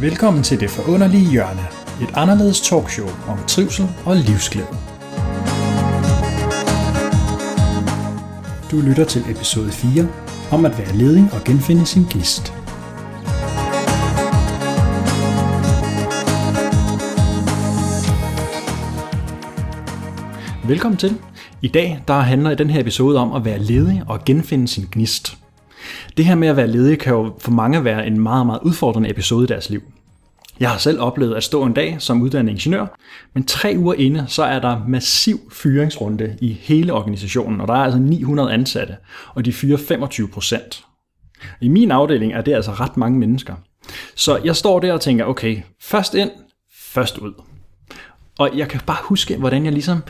Velkommen til Det Forunderlige Hjørne, et anderledes talkshow om trivsel og livsglæde. Du lytter til episode 4 om at være ledig og genfinde sin gnist. Velkommen til. I dag der handler den her episode om at være ledig og genfinde sin gnist. Det her med at være ledig kan jo for mange være en meget, meget udfordrende episode i deres liv. Jeg har selv oplevet at stå en dag som uddannet ingeniør, men tre uger inde, så er der massiv fyringsrunde i hele organisationen, og der er altså 900 ansatte, og de fyrer 25 procent. I min afdeling er det altså ret mange mennesker. Så jeg står der og tænker, okay, først ind, først ud. Og jeg kan bare huske, hvordan jeg ligesom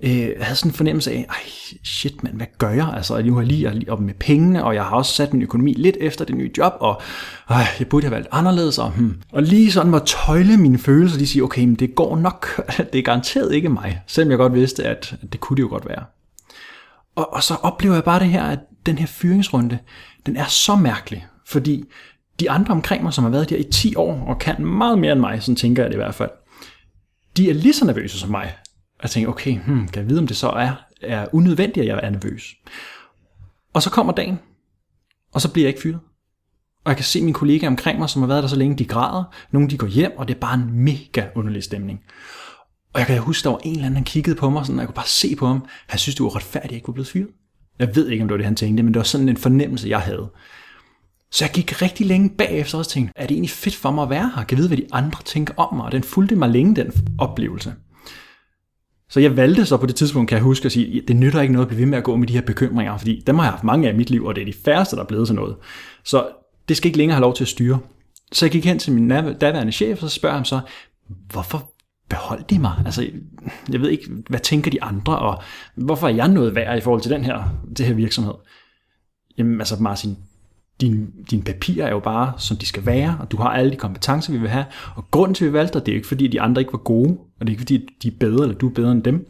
øh, havde sådan en fornemmelse af, ej shit mand, hvad gør jeg? Altså, nu har jeg lige op med pengene, og jeg har også sat min økonomi lidt efter det nye job, og øh, jeg burde have valgt anderledes. Og, hmm. og lige sådan var tøjle mine følelser, de siger, okay, men det går nok, det er garanteret ikke mig, selvom jeg godt vidste, at det kunne det jo godt være. Og, og så oplever jeg bare det her, at den her fyringsrunde, den er så mærkelig, fordi de andre omkring mig, som har været der i 10 år, og kan meget mere end mig, sådan tænker jeg det i hvert fald, de er lige så nervøse som mig. Jeg tænker, okay, hmm, kan jeg vide, om det så er, er unødvendigt, at jeg er nervøs. Og så kommer dagen, og så bliver jeg ikke fyret. Og jeg kan se mine kollegaer omkring mig, som har været der så længe, de græder. Nogle de går hjem, og det er bare en mega underlig stemning. Og jeg kan huske, der var en eller anden, han kiggede på mig, sådan, og jeg kunne bare se på ham. Han synes, det var retfærdigt, at jeg ikke var blevet fyret. Jeg ved ikke, om det var det, han tænkte, men det var sådan en fornemmelse, jeg havde. Så jeg gik rigtig længe bagefter og tænkte, er det egentlig fedt for mig at være her? Kan jeg vide, hvad de andre tænker om mig? Og den fulgte mig længe, den oplevelse. Så jeg valgte så på det tidspunkt, kan jeg huske at sige, det nytter ikke noget at blive ved med at gå med de her bekymringer, fordi dem har jeg haft mange af i mit liv, og det er de færreste, der er blevet til noget. Så det skal ikke længere have lov til at styre. Så jeg gik hen til min daværende chef, og så spørger ham så, hvorfor beholdt de mig? Altså, jeg ved ikke, hvad tænker de andre, og hvorfor er jeg noget værd i forhold til den her, det her virksomhed? Jamen, altså Martin, din, dine papirer er jo bare, som de skal være, og du har alle de kompetencer, vi vil have. Og grunden til, at vi valgte dig, det er ikke, fordi de andre ikke var gode, og det er ikke, fordi de er bedre, eller du er bedre end dem.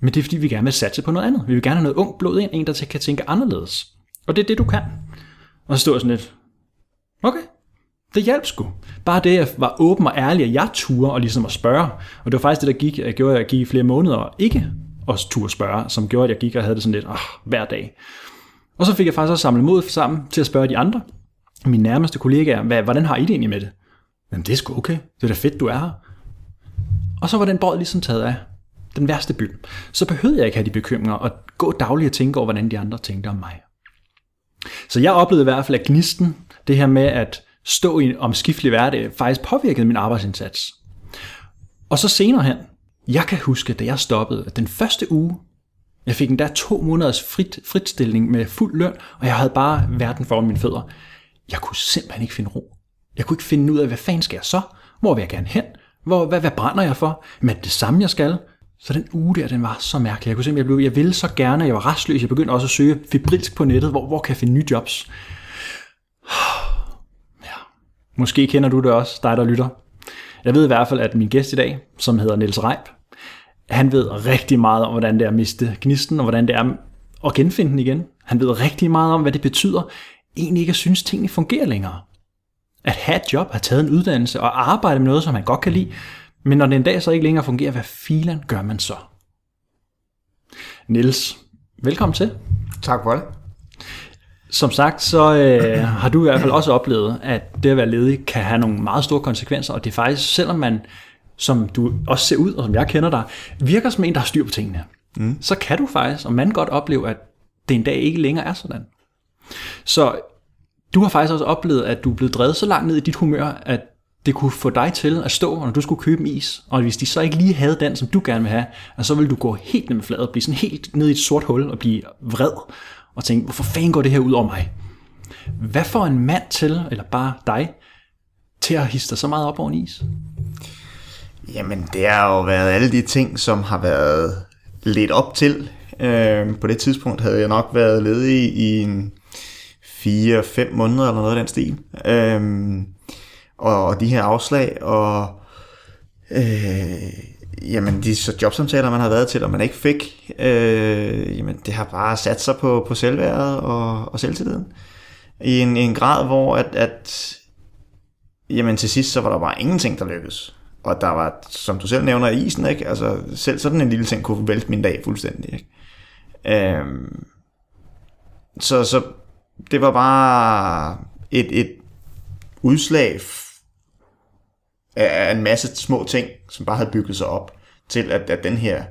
Men det er, fordi vi gerne vil satse på noget andet. Vi vil gerne have noget ung blod ind, en, der kan tænke anderledes. Og det er det, du kan. Og så stod jeg sådan lidt, okay, det hjalp sgu. Bare det, at jeg var åben og ærlig, at jeg turde og ligesom at spørge. Og det var faktisk det, der gik, jeg gjorde, at jeg gik i flere måneder og ikke også turde spørge, som gjorde, at jeg gik og havde det sådan lidt, oh, hver dag. Og så fik jeg faktisk også samlet mod sammen til at spørge de andre, mine nærmeste kollegaer, hvad, hvordan har I det egentlig med det? Jamen det er sgu okay, det er da fedt, du er her. Og så var den båd ligesom taget af den værste byld. Så behøvede jeg ikke have de bekymringer og gå dagligt og tænke over, hvordan de andre tænkte om mig. Så jeg oplevede i hvert fald, at gnisten, det her med at stå i en omskiftelig hverdag, faktisk påvirkede min arbejdsindsats. Og så senere hen, jeg kan huske, da jeg stoppede, at den første uge, jeg fik endda to måneders frit, fritstilling med fuld løn, og jeg havde bare verden foran mine fødder. Jeg kunne simpelthen ikke finde ro. Jeg kunne ikke finde ud af, hvad fanden skal jeg så? Hvor vil jeg gerne hen? Hvor, hvad, hvad brænder jeg for? Men det samme, jeg skal. Så den uge der, den var så mærkelig. Jeg kunne simpelthen, jeg, blev, jeg ville så gerne, jeg var restløs. Jeg begyndte også at søge fibrilsk på nettet. Hvor, hvor kan jeg finde nye jobs? Ja. Måske kender du det også, dig der lytter. Jeg ved i hvert fald, at min gæst i dag, som hedder Niels Reip, han ved rigtig meget om, hvordan det er at miste gnisten, og hvordan det er at genfinde den igen. Han ved rigtig meget om, hvad det betyder egentlig ikke at synes, at tingene fungerer længere. At have et job, have taget en uddannelse og arbejde med noget, som han godt kan lide, men når den dag så ikke længere fungerer, hvad filen gør man så? Niels, velkommen til. Tak for det. Som sagt, så øh, har du i hvert fald også oplevet, at det at være ledig kan have nogle meget store konsekvenser, og det er faktisk, selvom man som du også ser ud, og som jeg kender dig, virker som en, der har styr på tingene, mm. så kan du faktisk, og man godt opleve, at det en dag ikke længere er sådan. Så du har faktisk også oplevet, at du er blevet drevet så langt ned i dit humør, at det kunne få dig til at stå, når du skulle købe en is, og hvis de så ikke lige havde den, som du gerne vil have, så ville du gå helt ned med fladet, blive sådan helt ned i et sort hul og blive vred, og tænke, hvorfor fanden går det her ud over mig? Hvad får en mand til, eller bare dig, til at hisse så meget op over en is? Jamen, det har jo været alle de ting, som har været lidt op til. Øh, på det tidspunkt havde jeg nok været ledig i en 4-5 måneder eller noget af den stil. Øh, og de her afslag, og øh, jamen, de så jobsamtaler, man har været til, og man ikke fik, øh, jamen, det har bare sat sig på, på selvværdet og, og selvtilliden. I en, en grad, hvor at, at jamen til sidst så var der bare ingenting, der lykkedes. Og der var, som du selv nævner, isen, ikke? Altså, selv sådan en lille ting kunne vælte min dag fuldstændig, ikke? Øhm, så, så det var bare et, et udslag af en masse små ting, som bare havde bygget sig op, til at, at den her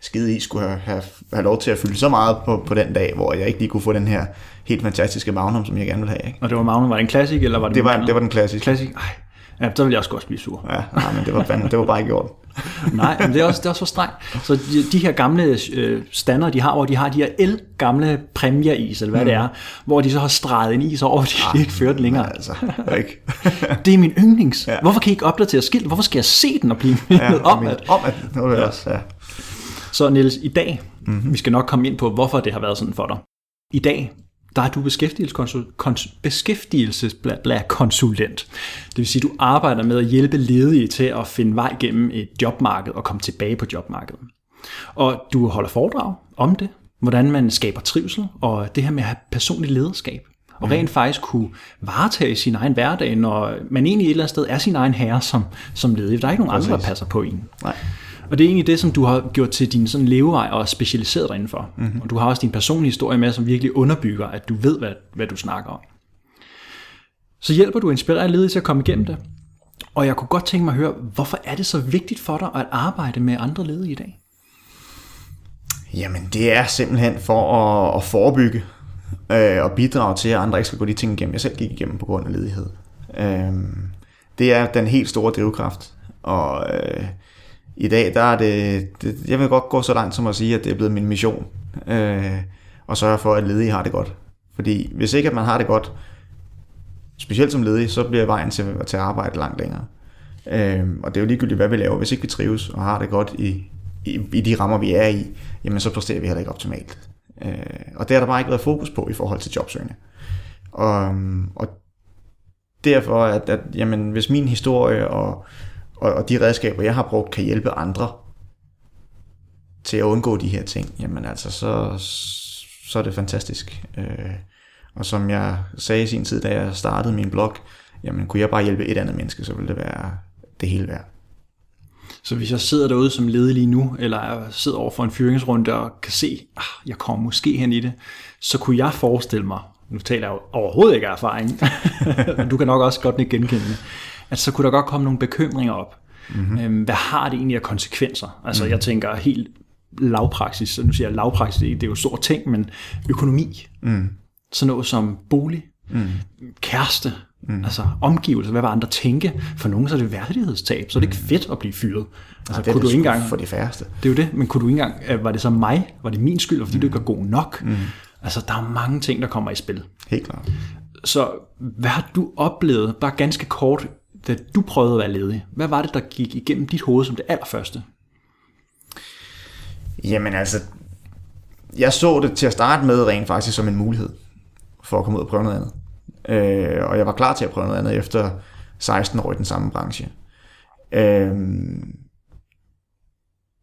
skide is skulle have, have, have lov til at fylde så meget på, på den dag, hvor jeg ikke lige kunne få den her helt fantastiske Magnum, som jeg gerne ville have. Ikke? Og det var Magnum, var det en klassik, eller var det Det var, det var den klassiske. Klassik? Ej, ja, så ville jeg også godt blive sur. Ja, nej, men det var, fandme- det var bare ikke gjort. Nej, men det er også, det er også for strengt. Så de, de her gamle øh, stander, de har, hvor de har de her el gamle præmieis, eller hvad mm. det er, hvor de så har streget en is over, fordi de ikke fører den længere. Altså, ikke. Det er min yndlings. Ja. Ja. Hvorfor kan I ikke opdatere skilt? Hvorfor skal jeg se den og blive mindet ja, om, men- at... om at, nu er det også, ja. Så Niels, i dag, mm-hmm. vi skal nok komme ind på, hvorfor det har været sådan for dig. I dag, der er du beskæftigelseskonsul, kons, beskæftigelseskonsulent. Det vil sige, du arbejder med at hjælpe ledige til at finde vej gennem et jobmarked og komme tilbage på jobmarkedet. Og du holder foredrag om det, hvordan man skaber trivsel, og det her med at have personligt lederskab. Og rent faktisk kunne varetage sin egen hverdag, når man egentlig et eller andet sted er sin egen herre som, som ledig. Der er ikke nogen andre, der Præcis. passer på en. Nej. Og det er egentlig det, som du har gjort til din sådan levevej og specialiseret dig indenfor. Mm-hmm. Og du har også din personlige historie med, som virkelig underbygger, at du ved, hvad, hvad du snakker om. Så hjælper du inspirerer ledige til at komme igennem det. Og jeg kunne godt tænke mig at høre, hvorfor er det så vigtigt for dig at arbejde med andre ledige i dag? Jamen, det er simpelthen for at, at forebygge øh, og bidrage til, at andre ikke skal gå de ting igennem, jeg selv gik igennem på grund af ledighed. Øh, det er den helt store drivkraft. Og øh, i dag, der er det, det, jeg vil godt gå så langt som at sige, at det er blevet min mission. Øh, at sørge for, at ledige har det godt. Fordi hvis ikke at man har det godt, specielt som ledig, så bliver vejen til, at at arbejde langt længere. Øh, og det er jo ligegyldigt, hvad vi laver. Hvis ikke vi trives og har det godt i, i, i de rammer, vi er i, jamen så præsterer vi heller ikke optimalt. Øh, og det har der bare ikke været fokus på i forhold til jobsøgende. Og, øhm, og derfor, at, at jamen, hvis min historie og, og, og de redskaber, jeg har brugt, kan hjælpe andre til at undgå de her ting, jamen altså, så, så er det fantastisk. Øh, og som jeg sagde i sin tid, da jeg startede min blog, jamen kunne jeg bare hjælpe et andet menneske, så ville det være det hele værd. Så hvis jeg sidder derude som ledig lige nu, eller jeg sidder over for en fyringsrunde og kan se, at jeg kommer måske hen i det, så kunne jeg forestille mig, nu taler jeg jo overhovedet ikke af erfaring, men du kan nok også godt ikke genkende det, at så kunne der godt komme nogle bekymringer op. Mm-hmm. Hvad har det egentlig af konsekvenser? Altså mm-hmm. jeg tænker helt lavpraksis, så nu siger jeg lavpraksis, det er jo stor ting, men økonomi, mm. sådan noget som bolig, mm. kæreste, mm. altså omgivelser, hvad vil andre tænke? For nogen så er det værdighedstab, så er det ikke fedt at blive fyret. Altså, det er kunne du det ikke sgu engang, for de færreste. det er jo det, men kunne du ikke engang, øh, var det så mig, var det min skyld, fordi mm. du ikke var god nok? Mm. Altså der er mange ting, der kommer i spil. Helt klart. Så hvad har du oplevet, bare ganske kort, da du prøvede at være ledig? Hvad var det, der gik igennem dit hoved som det allerførste? Jamen altså, jeg så det til at starte med rent faktisk som en mulighed for at komme ud og prøve noget andet. Øh, og jeg var klar til at prøve noget andet efter 16 år i den samme branche. Øh,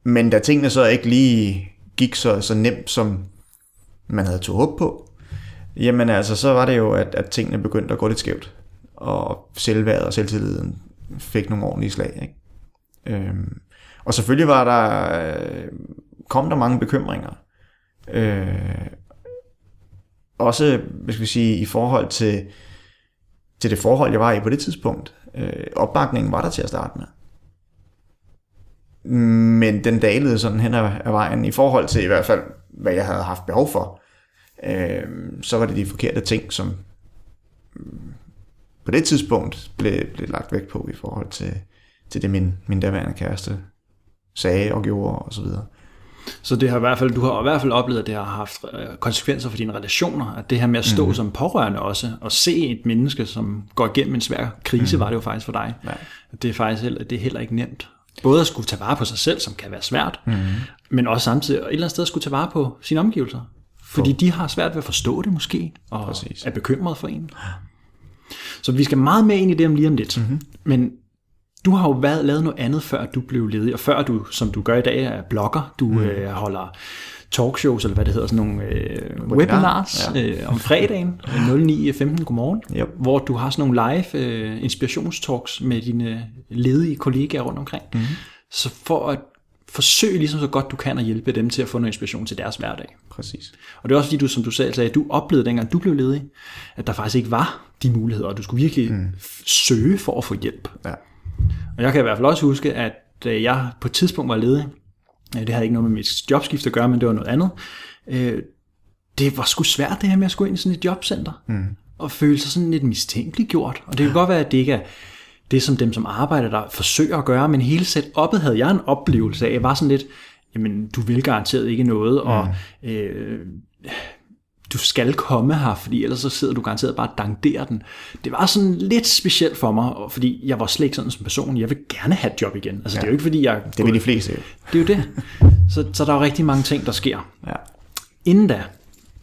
men da tingene så ikke lige gik så, så nemt, som man havde tog håb på, jamen altså, så var det jo, at, at tingene begyndte at gå lidt skævt. Og selvværdet og selvtilliden fik nogle ordentlige slag. Ikke? Øhm, og selvfølgelig var der, øh, kom der mange bekymringer. Øh, også, hvad skal vi sige, i forhold til, til det forhold, jeg var i på det tidspunkt. Øh, opbakningen var der til at starte med. Men den dalede sådan hen ad, vejen i forhold til i hvert fald, hvad jeg havde haft behov for. Øh, så var det de forkerte ting, som på det tidspunkt blev, blev lagt vægt på i forhold til, til det, min, min daværende kæreste sagde og gjorde og så videre. Så det har i hvert fald, du har i hvert fald oplevet, at det har haft øh, konsekvenser for dine relationer, at det her med at stå mm. som pårørende også, og se et menneske, som går igennem en svær krise, mm. var det jo faktisk for dig. Ja. Det er faktisk heller, det er heller ikke nemt. Både at skulle tage vare på sig selv, som kan være svært, mm. men også samtidig et eller andet sted at skulle tage vare på sine omgivelser. Fordi de har svært ved at forstå det måske, og Præcis. er bekymret for en. Så vi skal meget med ind i det om lige om lidt. Mm-hmm. Men du har jo været, lavet noget andet, før du blev ledig, og før du, som du gør i dag, er blogger. Du mm. øh, holder talkshows, eller hvad det hedder, sådan nogle øh, webinars ja. øh, om fredagen, 09.15 godmorgen, Yep. hvor du har sådan nogle live øh, inspirationstalks med dine ledige kollegaer rundt omkring. Mm-hmm. Så for at forsøge ligesom så godt du kan at hjælpe dem til at få noget inspiration til deres hverdag. Præcis. Og det er også fordi, du, som du selv sagde, du oplevede dengang du blev ledig, at der faktisk ikke var de muligheder, og du skulle virkelig mm. søge for at få hjælp. Ja. Og jeg kan i hvert fald også huske, at da jeg på et tidspunkt var ledig, øh, det havde ikke noget med mit jobskift at gøre, men det var noget andet, øh, det var sgu svært det her med at skulle ind i sådan et jobcenter, mm. og føle sig sådan lidt mistænkeliggjort. Og det kan godt være, at det ikke er det, som dem, som arbejder der, forsøger at gøre, men hele setup'et havde jeg en oplevelse af, var sådan lidt, jamen, du vil garanteret ikke noget, mm. og øh, du skal komme her, fordi ellers så sidder du garanteret bare og dangderer den. Det var sådan lidt specielt for mig, fordi jeg var slet ikke sådan som person. Jeg vil gerne have et job igen. Altså, ja. det er jo ikke fordi, jeg... Det vil de fleste. Det er jo det. Så, så der er jo rigtig mange ting, der sker. Ja. Inden da,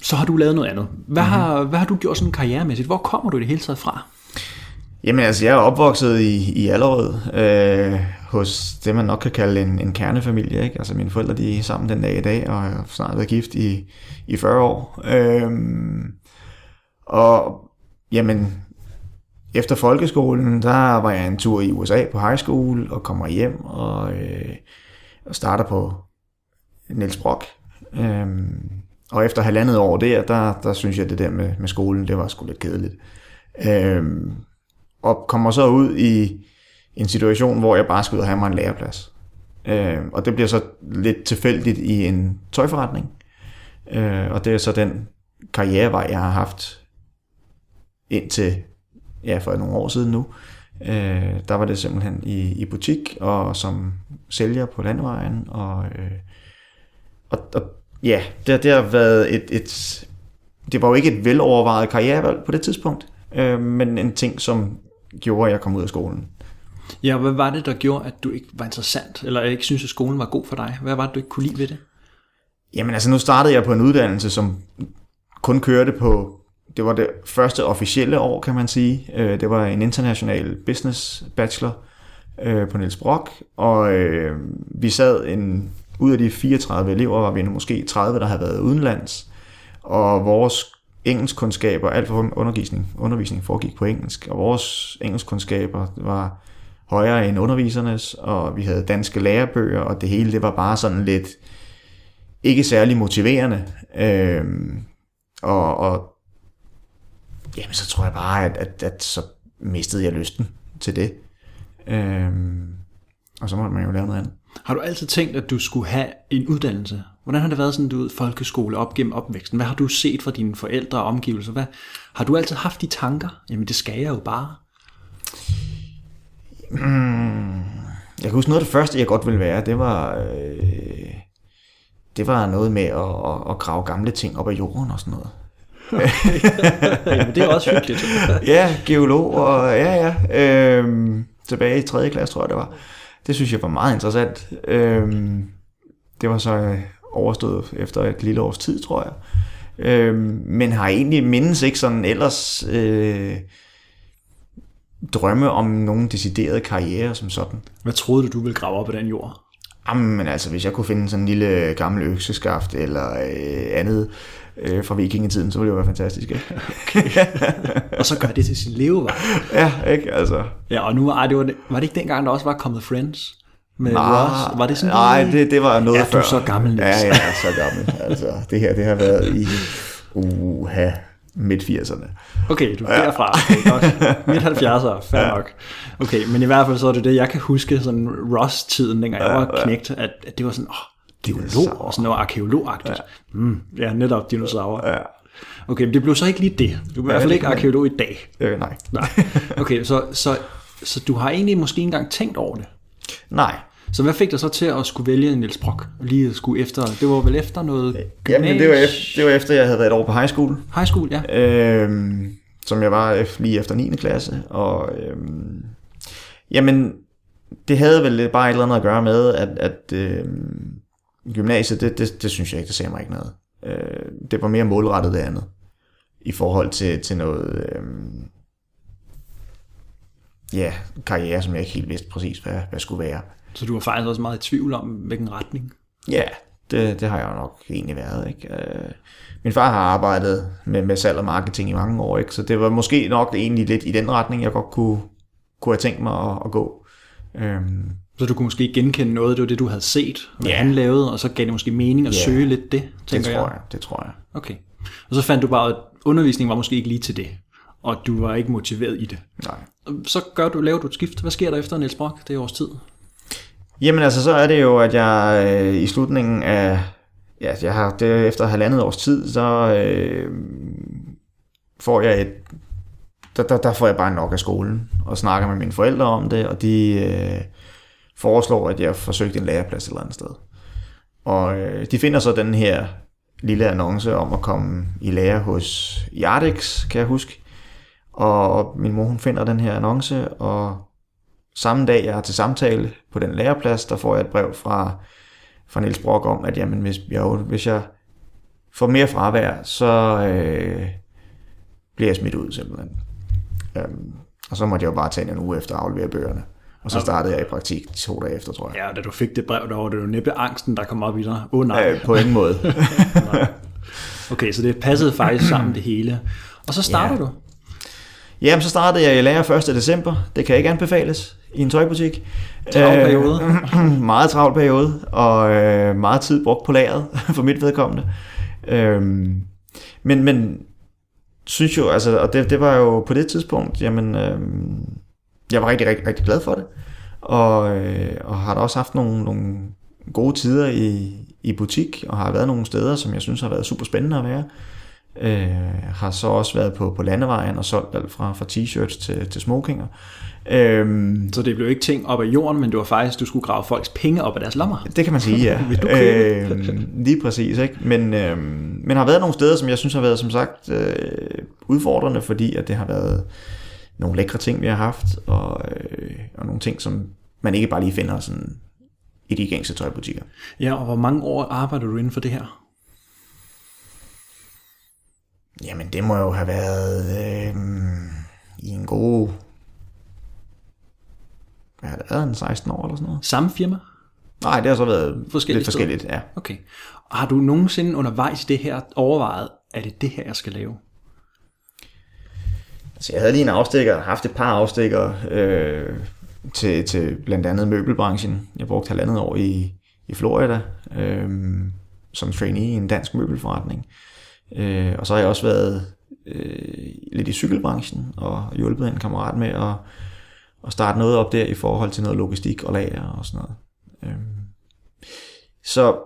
så har du lavet noget andet. Hvad, mm-hmm. har, hvad har du gjort sådan karrieremæssigt? Hvor kommer du i det hele taget fra? Jamen altså, jeg er opvokset i, i Allerød, øh, hos det, man nok kan kalde en, en kernefamilie. Ikke? Altså mine forældre, de er sammen den dag i dag, og jeg har snart været gift i, i 40 år. Øh, og jamen, efter folkeskolen, der var jeg en tur i USA på high school, og kommer hjem og, øh, og starter på Niels Brock. Øh, og efter halvandet år der, der, der synes jeg, at det der med, med skolen, det var sgu lidt kedeligt. Øh, og kommer så ud i en situation, hvor jeg bare skal ud og have mig en læreplads. Øh, og det bliver så lidt tilfældigt i en tøjforretning. Øh, og det er så den karrierevej, jeg har haft indtil ja, for nogle år siden nu. Øh, der var det simpelthen i, i butik og som sælger på landevejen. Og, øh, og, og ja, det, det har været et, et... Det var jo ikke et velovervejet karrierevalg på det tidspunkt, øh, men en ting, som gjorde, at jeg kom ud af skolen. Ja, hvad var det, der gjorde, at du ikke var interessant, eller ikke synes, at skolen var god for dig? Hvad var det, du ikke kunne lide ved det? Jamen altså, nu startede jeg på en uddannelse, som kun kørte på, det var det første officielle år, kan man sige. Øh, Det var en international business bachelor øh, på Niels Brock, og øh, vi sad en, ud af de 34 elever, var vi måske 30, der havde været udenlands, og vores engelskkundskaber, alt for undervisning, undervisning foregik på engelsk, og vores engelsk kundskaber var højere end undervisernes, og vi havde danske lærebøger, og det hele det var bare sådan lidt ikke særlig motiverende. Øhm, og, og jamen, så tror jeg bare, at, at, at så mistede jeg lysten til det. Øhm, og så måtte man jo lave noget andet. Har du altid tænkt, at du skulle have en uddannelse? Hvordan har det været sådan, du ved, folkeskole op gennem opvæksten? Hvad har du set fra dine forældre og omgivelser? Hvad, har du altid haft de tanker? Jamen, det skal jeg jo bare. Jeg kan huske noget af det første, jeg godt ville være, det var, øh, det var noget med at, at, at grave gamle ting op af jorden og sådan noget. Jamen, det er også hyggeligt. ja, geolog og ja, ja. Øhm, tilbage i 3. klasse, tror jeg det var. Det synes jeg var meget interessant. Øhm, det var så øh, overstået efter et lille års tid, tror jeg. Øhm, men har egentlig mindes ikke sådan ellers øh, drømme om nogen decideret karriere som sådan. Hvad troede du, du ville grave op af den jord? Jamen altså, hvis jeg kunne finde sådan en lille gammel økseskaft eller øh, andet øh, fra vikingetiden, så ville det jo være fantastisk. Ikke? Og så gør det til sin levevej. ja, ikke? Altså, Ja, og nu var, det, var det ikke dengang, der også var kommet Friends? Med Ross? Var det sådan Nej, det, det var noget Ja, før. du er så gammel, Niels. Ja, jeg er så gammel. Altså, det her, det har været i uha, midt 80'erne. Okay, du er derfra. Okay, godt. Midt 70'er, fair ja. nok. Okay, men i hvert fald så er det det, jeg kan huske sådan Ross-tiden, dengang jeg var knægt, at, at det var sådan, åh, geolog og sådan noget arkeologagtigt. Ja. Mm, ja, netop dinosaurer. Ja. Okay, men det blev så ikke lige det. Du er i hvert fald ikke arkeolog i dag. Øh, nej. Nej. Okay, så, så, så du har egentlig måske ikke engang tænkt over det. Nej. Så hvad fik dig så til at skulle vælge Niels Brock? Lige skulle efter, det var vel efter noget Jamen, det var, efter, det var efter, jeg havde været et år på high school. High school, ja. øhm, som jeg var lige efter 9. klasse. Og øhm, jamen, det havde vel bare et eller andet at gøre med, at, at øhm, gymnasiet, det, det, det synes jeg ikke, det sagde mig ikke noget. Øh, det var mere målrettet det andet, i forhold til, til noget, øhm, ja, karriere, som jeg ikke helt vidste præcis, hvad, hvad skulle være. Så du var faktisk også meget i tvivl om, hvilken retning. Ja, Det, det har jeg jo nok egentlig været. Ikke? Øh, min far har arbejdet med, med salg og marketing i mange år, ikke? så det var måske nok egentlig lidt i den retning, jeg godt kunne, kunne have tænkt mig at, at gå. Øhm, Så du kunne måske genkende noget, det var det, du havde set, hvad Ja. han lavede, og så gav det måske mening at Ja. søge lidt det, det tænker tror jeg. jeg. Det tror jeg. Okay. Og så fandt du bare, at undervisning var måske ikke lige til det, og du var ikke motiveret i det. Nej. Så gør du, laver du et skift. Hvad sker der efter Niels Brock? Det er års tid. Jamen altså, så er det jo, at jeg øh, i slutningen af, ja, altså, jeg har det efter halvandet års tid, så øh, får jeg et, der, der, der får jeg bare nok af skolen, og snakker med mine forældre om det, og de øh, foreslår, at jeg forsøgte en læreplads et eller andet sted. Og øh, de finder så den her lille annonce om at komme i lære hos Yardex, kan jeg huske. Og min mor hun finder den her annonce, og samme dag jeg er til samtale på den læreplads, der får jeg et brev fra, fra Niels Brock om, at jamen, hvis, jeg, hvis jeg får mere fravær, så øh, bliver jeg smidt ud simpelthen. Øhm, og så måtte jeg jo bare tage en uge efter at aflevere bøgerne. Og så startede jeg i praktik to dage efter, tror jeg. Ja, da du fik det brev, der var det jo næppe angsten, der kom op i dig. Åh oh, nej. Øh, på ingen måde. Okay, så det passede faktisk sammen det hele. Og så starter Ja. du. Jamen, så startede jeg i lære 1. december. Det kan ikke anbefales i en tøjbutik. Travl periode. Øh, meget travl periode, og øh, meget tid brugt på lageret, for mit vedkommende. Øhm, men, men synes jo, altså, og det, det var jo på det tidspunkt, jamen, øhm, jeg var rigtig, rigtig, rigtig glad for det. Og, øh, og har da også haft nogle, nogle gode tider i, i butik, og har været nogle steder, som jeg synes har været super spændende at være. Øh, har så også været på, på landevejen og solgt alt fra, fra t-shirts til, til smokinger. Øhm, Så det blev ikke ting op af jorden, men det var faktisk, du skulle grave folks penge op af deres lommer. det kan man sige, ja. Vil du øhm, lige præcis, ikke? Men, øhm, men har været nogle steder, som jeg synes har været, som sagt, øh, udfordrende, fordi at det har været nogle lækre ting, vi har haft, og, øh, og nogle ting, som man ikke bare lige finder sådan i de gængse tøjbutikker. Ja, og hvor mange år arbejder du inden for det her? Jamen, det må jo have været øh, i en god... Hvad har det været? En 16 år eller sådan noget? Samme firma? Nej, det har så været Forskellige lidt forskelligt, ja. Okay. Og har du nogensinde undervejs i det her overvejet, er det det her, jeg skal lave? Så jeg havde lige en afstikker, haft et par afstikker øh, til, til blandt andet møbelbranchen. Jeg brugte halvandet år i, i Florida øh, som trainee i en dansk møbelforretning. Øh, Øh, og så har jeg også været øh, lidt i cykelbranchen og hjulpet en kammerat med at, at starte noget op der i forhold til noget logistik og lager og sådan noget. Øh, så,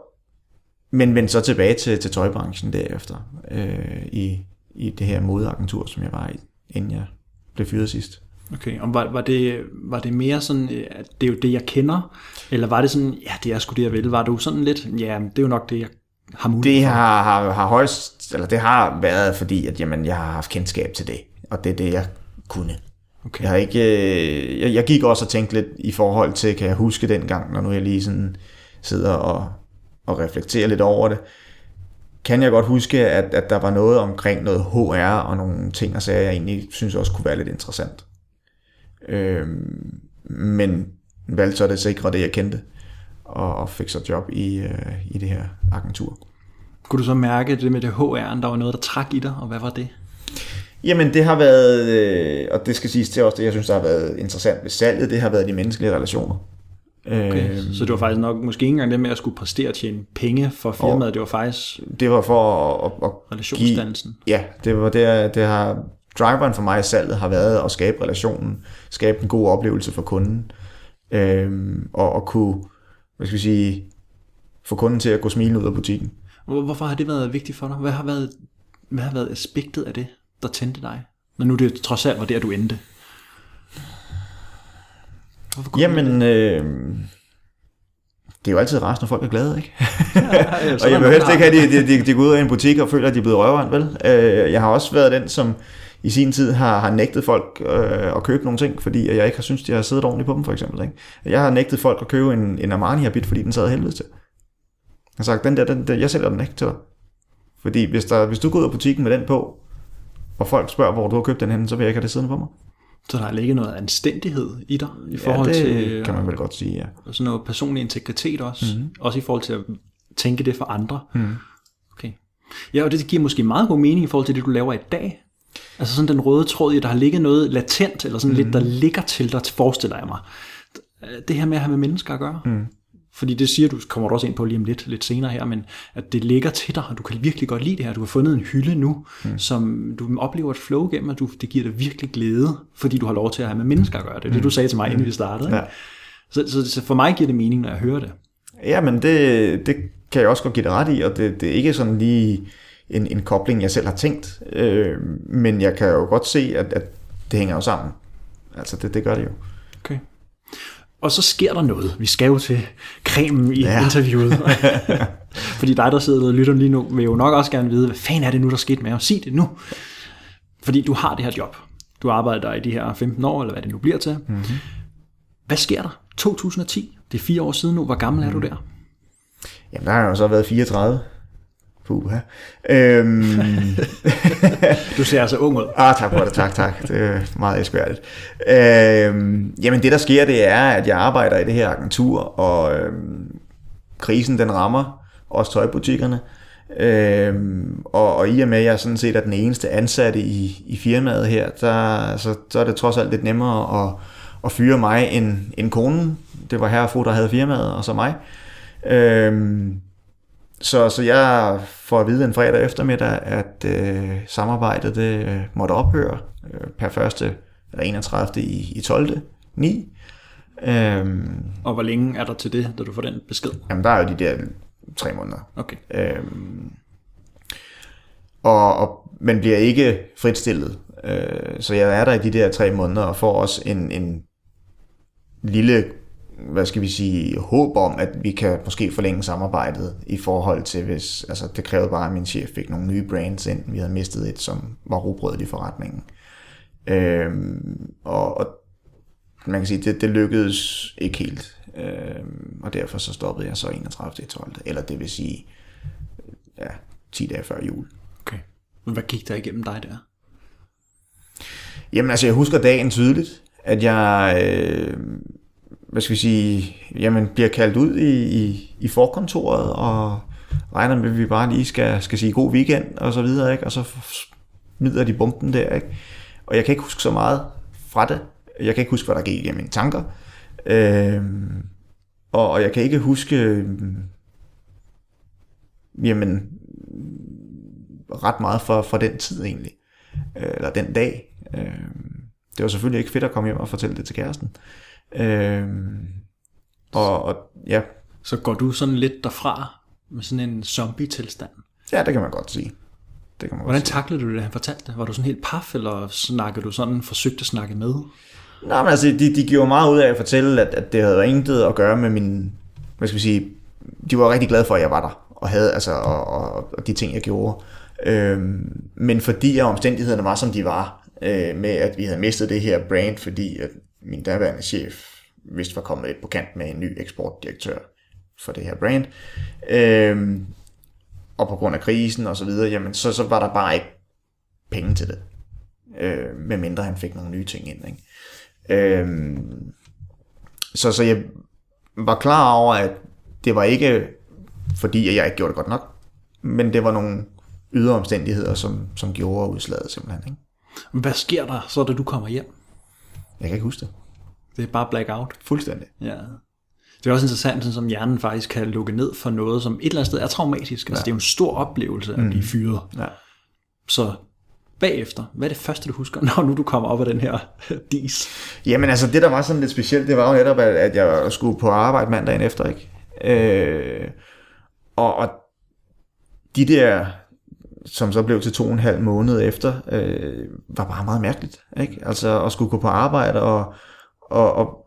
men vend så tilbage til, til tøjbranchen derefter øh, i, i det her modeagentur, som jeg var i, inden jeg blev fyret sidst. Okay, og var, var, det, var det mere sådan, øh, at det er jo det, jeg kender? Eller var det sådan, ja, det er sgu det, jeg vil? Var du sådan lidt, ja, det er jo nok det, jeg har mulighed Det har, har, har højst, eller det har været, fordi at, jamen, jeg har haft kendskab til det, og det er det, jeg kunne. Okay. Jeg, har ikke, øh, jeg, jeg gik også og tænkte lidt i forhold til, kan jeg huske dengang, når nu jeg lige sådan sidder og, og reflekterer lidt over det, kan jeg godt huske, at, at der var noget omkring noget HR og nogle ting og sager, jeg egentlig synes også kunne være lidt interessant. Øhm, men valgte så det sikre det, jeg kendte, og, og fik så job i, øh, i det her agentur. Kunne du så mærke det med det HR'en, der var noget, der trak i dig, og hvad var det? Jamen det har været, øh, og det skal siges til os, det jeg synes, der har været interessant ved salget, det har været de menneskelige relationer. Okay. Øh, Så det var faktisk nok måske ikke engang det med at skulle præstere og tjene penge for firmaet, det var faktisk det var for at, at, at relationsdannelsen. Ja, det var det, det har, driveren for mig i salget har været at skabe relationen, skabe en god oplevelse for kunden, øhm, og at kunne, hvad skal vi sige, få kunden til at gå smilende ud af butikken. Hvor- Hvorfor har det været vigtigt for dig? Hvad har været, hvad har været aspektet af det, der tændte dig? Når nu det trods alt var der, du endte. Jamen, øh, det er jo altid rart, når folk er glade, ikke? ja, og jeg vil helst ikke have, at de, de, de, de går ud af en butik og føler, at de er blevet røveren, vel? Øh, jeg har også været den, som i sin tid har, har nægtet folk øh, at købe nogle ting, fordi jeg ikke har syntes, de har siddet ordentligt på dem, for eksempel. Ikke? Jeg har nægtet folk at købe en, en Armani-habit, fordi den sad helvede til. Jeg har sagt, den der, den, den, jeg sælger den ikke til dig. Fordi hvis, der, hvis du går ud af butikken med den på, og folk spørger, hvor du har købt den hen, så vil jeg ikke have det siddende på mig. Så der er ikke noget anstændighed i dig, i forhold ja, det til kan man vel godt sige, ja. sådan noget personlig integritet også. Mhm. Mm-hmm. Også i forhold til at tænke det for andre. Mm. Okay. Ja, og det giver måske meget god mening i forhold til det, du laver i dag. Altså sådan den røde tråd i, der har ligget noget latent, eller sådan mm. lidt, der ligger til dig, forestiller jeg mig. Det her med at have med mennesker at gøre. Mm. Fordi det siger du, kommer du også ind på lige om lidt, lidt senere her, men at det ligger til dig, og du kan virkelig godt lide det her. Du har fundet en hylde nu, mm. som du oplever et flow gennem, og du, det giver dig virkelig glæde, fordi du har lov til at have med mennesker at gøre. Det mm. det, du sagde til mig, inden vi startede. Ikke? Ja. Så, så, så for mig giver det mening, når jeg hører det. Ja, men det, det kan jeg også godt give dig ret i, og det, det er ikke sådan lige en, en kobling, jeg selv har tænkt. Øh, men jeg kan jo godt se, at, at det hænger jo sammen. Altså, det, det gør det jo. Okay. Og så sker der noget. Vi skal jo til cremen i ja. interviewet. Fordi dig, der sidder og lytter lige nu, vil jo nok også gerne vide, hvad fanden er det nu, der skete med os? Sig det nu. Fordi du har det her job. Du arbejder der i de her 15 år, eller hvad det nu bliver til. Mm-hmm. Hvad sker der? 2010, det er fire år siden nu. Hvor gammel er du der? Jamen, der har jeg jo så været 34. Puh, øhm. du ser altså ung ud. Ah, tak for det, tak, tak. Det er meget elskværdigt. Øhm, jamen det der sker, det er, at jeg arbejder i det her agentur, og øhm, krisen den rammer også tøjbutikkerne. Øhm, og, og i og med, at jeg sådan set er den eneste ansatte i, i firmaet her, der, så, så er det trods alt lidt nemmere at, at fyre mig end, end konen. Det var herre og der havde firmaet, og så mig. Øhm, så, så jeg får at vide en fredag eftermiddag, at øh, samarbejdet det øh, måtte ophøre øh, per første eller 31. i, i 12. 9. Øhm, og hvor længe er der til det, da du får den besked? Jamen, der er jo de der tre måneder. Okay. Øhm, og, og man bliver ikke fritstillet. Øh, så jeg er der i de der tre måneder og får også en, en lille hvad skal vi sige, håb om, at vi kan måske forlænge samarbejdet i forhold til, hvis, altså det krævede bare, at min chef fik nogle nye brands ind. Vi havde mistet et, som var robrødet i forretningen. Øhm, og, og man kan sige, det, det lykkedes ikke helt. Øhm, og derfor så stoppede jeg så 31. 12. Eller det vil sige, ja, 10 dage før jul. Okay. Men hvad gik der igennem dig der? Jamen altså, jeg husker dagen tydeligt, at jeg... Øh, hvad skal vi sige, jamen, bliver kaldt ud i, i, i forkontoret, og regner med, at vi bare lige skal, skal sige god weekend, og så videre, ikke? og så smider de bomben der, ikke? og jeg kan ikke huske så meget fra det, jeg kan ikke huske, hvad der gik i mine tanker, Øh, og, og jeg kan ikke huske, øhm, jamen, ret meget for, for den tid egentlig, øh, eller den dag. Øhm, det var selvfølgelig ikke fedt at komme hjem og fortælle det til kæresten. Øh, og, og ja. Så går du sådan lidt derfra med sådan en zombie-tilstand? Ja, det kan man godt sige. Det kan man Hvordan taklede du det, han fortalte det? Var du sådan helt paf, eller snakkede du sådan, forsøgte at snakke med? Nej, men altså, de, de gjorde meget ud af at fortælle, at, at det havde intet at gøre med min, hvad skal vi sige, de var rigtig glade for, at jeg var der, og havde, altså, og, og, og de ting, jeg gjorde. Øhm, men fordi omstændighederne var, som de var, øh, med at vi havde mistet det her brand, fordi at min daværende chef vist var kommet lidt på kant med en ny eksportdirektør for det her brand. Øhm, og på grund af krisen og så videre, jamen så, så var der bare ikke penge til det. Øh, medmindre han fik nogle nye ting ind. Ikke? Øhm, så, så jeg var klar over, at det var ikke fordi, at jeg ikke gjorde det godt nok, men det var nogle ydre omstændigheder, som, som gjorde udslaget simpelthen. Ikke? Hvad sker der så, da du kommer hjem? Jeg kan ikke huske det. Det er bare blackout. Fuldstændig. Ja. Det er også interessant, sådan, som hjernen faktisk kan lukke ned for noget, som et eller andet sted er traumatisk. Altså, ja. Altså, det er jo en stor oplevelse at blive mm. fyret. Ja. Så bagefter, hvad er det første, du husker, når nu du kommer op af den her dis? Jamen altså, det der var sådan lidt specielt, det var jo netop, at jeg skulle på arbejde mandagen efter, ikke? Øh, og, og de der som så blev til to og en halv måned efter, øh, var bare meget mærkeligt. Ikke? Altså at skulle gå på arbejde og, og, og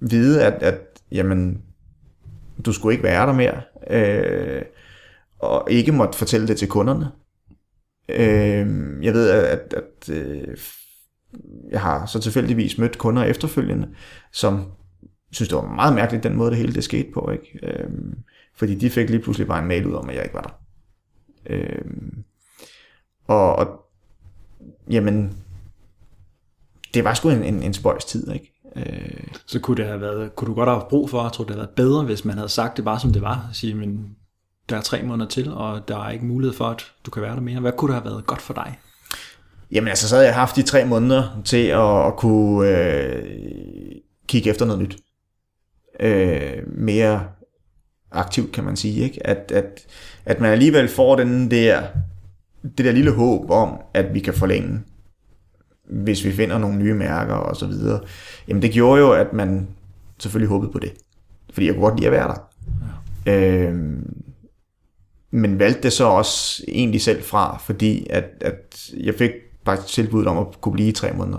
vide, at, at jamen, du skulle ikke være der mere, øh, og ikke måtte fortælle det til kunderne. Øh, jeg ved, at, at, at øh, jeg har så tilfældigvis mødt kunder efterfølgende, som synes, det var meget mærkeligt, den måde, det hele det skete på. Ikke? Øh, fordi de fik lige pludselig bare en mail ud om, at jeg ikke var der. Øh, og, og jamen, det var sgu en, en, en spøjs tid, ikke? Øh. Så kunne, det have været, kunne du godt have haft brug for, jeg tror det havde været bedre, hvis man havde sagt det bare som det var, sige, men der er tre måneder til, og der er ikke mulighed for, at du kan være der mere. Hvad kunne der have været godt for dig? Jamen altså, så havde jeg haft de tre måneder til at, at kunne øh, kigge efter noget nyt. Øh, mere aktivt, kan man sige. Ikke? At, at, at man alligevel får den der, det der lille håb om, at vi kan forlænge, hvis vi finder nogle nye mærker og så videre. Jamen det gjorde jo, at man selvfølgelig håbede på det. Fordi jeg kunne godt lide at være der. Ja. Øh, men valgte det så også egentlig selv fra, fordi at, at jeg fik faktisk tilbuddet om at kunne blive i tre måneder.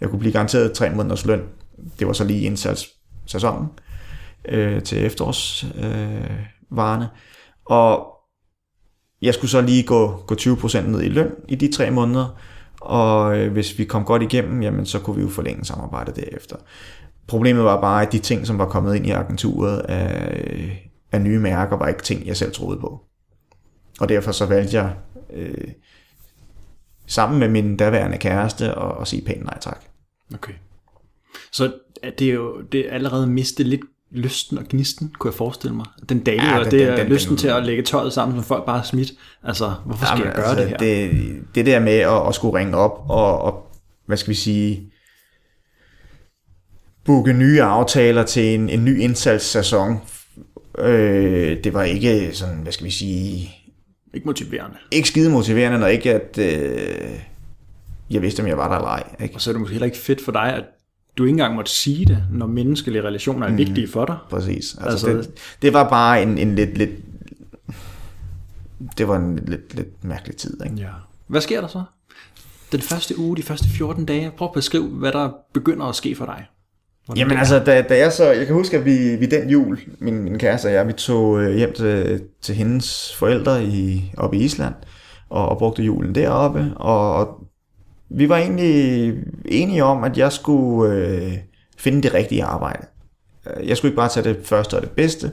Jeg kunne blive garanteret tre måneders løn. Det var så lige indsatssæsonen øh, til efterårsvarerne. Øh, og jeg skulle så lige gå, gå 20% ned i løn i de tre måneder, og øh, hvis vi kom godt igennem, jamen så kunne vi jo forlænge samarbejdet derefter. Problemet var bare, at de ting, som var kommet ind i agenturet af, af nye mærker, var ikke ting, jeg selv troede på. Og derfor så valgte jeg øh, sammen med min daværende kæreste at, at sige pænt nej tak. Okay. Så det er jo det er allerede mistet lidt lysten og gnisten, kunne jeg forestille mig. Den dag, ja, den, det er den, den, lysten den, til at lægge tøjet sammen, som folk bare har smidt. Altså, hvorfor skal ja, jeg gøre altså, det her? Det, det der med at, at skulle ringe op og, og, hvad skal vi sige, booke nye aftaler til en, en ny indsatssæson, øh, det var ikke sådan, hvad skal vi sige, ikke motiverende. Ikke skide motiverende, når ikke at øh, jeg vidste, om jeg var der eller ej. Ikke? Og så er det måske heller ikke fedt for dig, at du ikke engang måtte sige det, når menneskelige relationer er mm, vigtige for dig. Præcis. Altså, altså, det, det var bare en, en lidt, lidt... Det var en lidt, lidt mærkelig tid. Ikke? Ja. Hvad sker der så? Den første uge, de første 14 dage, prøv at beskrive, hvad der begynder at ske for dig. Hvordan Jamen altså, da, da jeg så, jeg kan huske, at vi, vi den jul, min, min kæreste og jeg, vi tog øh, hjem til, til hendes forældre i, oppe i Island, og, og brugte julen deroppe, og, og vi var egentlig enige om, at jeg skulle øh, finde det rigtige arbejde. Øh, jeg skulle ikke bare tage det første og det bedste.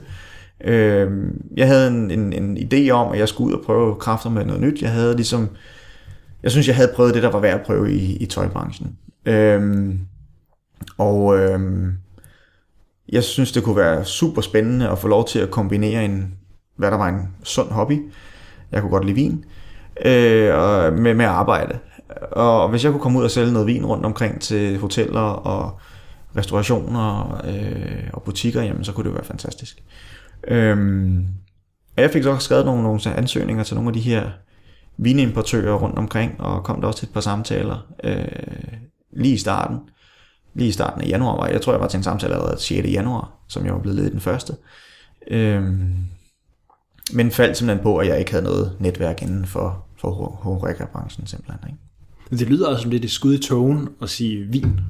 Øh, jeg havde en, en, en idé om, at jeg skulle ud og prøve kræfter med noget nyt. Jeg havde ligesom, jeg synes, jeg havde prøvet det, der var værd at prøve i, i tøjbranchen. Øh, og øh, jeg synes, det kunne være super spændende at få lov til at kombinere en, hvad der var en sund hobby. Jeg kunne godt lide vin. Øh, og med, med arbejde. Og hvis jeg kunne komme ud og sælge noget vin rundt omkring til hoteller og restaurationer øh, og butikker, jamen så kunne det være fantastisk. Øhm, og jeg fik så også skrevet nogle, nogle ansøgninger til nogle af de her vinimportører rundt omkring, og kom der også til et par samtaler øh, lige i starten lige i starten af januar, var jeg tror, jeg var til en samtale allerede 6. januar, som jeg var blevet ledet den første. Øhm, men faldt simpelthen på, at jeg ikke havde noget netværk inden for, for HORECA-branchen simpelthen. Ikke? Det lyder også som lidt et skud i togen at sige vin.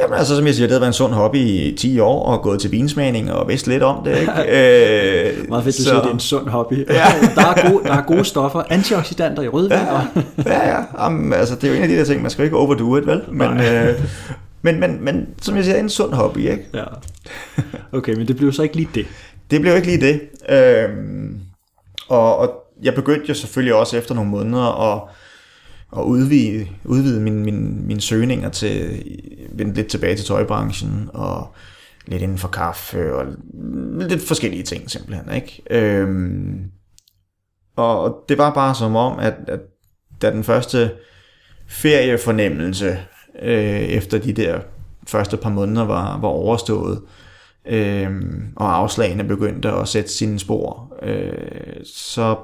Jamen altså, som jeg siger, det har været en sund hobby i 10 år, og gået til vinsmagning og vidst lidt om det. Ikke? øh, Meget fedt, du så... siger, det er en sund hobby. Ja. der, er gode, der er gode stoffer, antioxidanter i rødvin. Ja, og... ja, ja. Jamen, altså, det er jo en af de der ting, man skal ikke overdo it, vel? Men, øh, men, men, men som jeg siger, en sund hobby, ikke? Ja. Okay, men det blev så ikke lige det. Det blev ikke lige det. Øhm, og, og jeg begyndte jo selvfølgelig også efter nogle måneder at, at udvide, udvide min, min, min søgninger til, vende lidt tilbage til tøjbranchen, og lidt inden for kaffe, og lidt forskellige ting simpelthen, ikke? Øhm, og det var bare som om, at, at da den første feriefornemmelse øh, efter de der første par måneder var, var overstået, øh, og afslagene begyndte at sætte sine spor, øh, så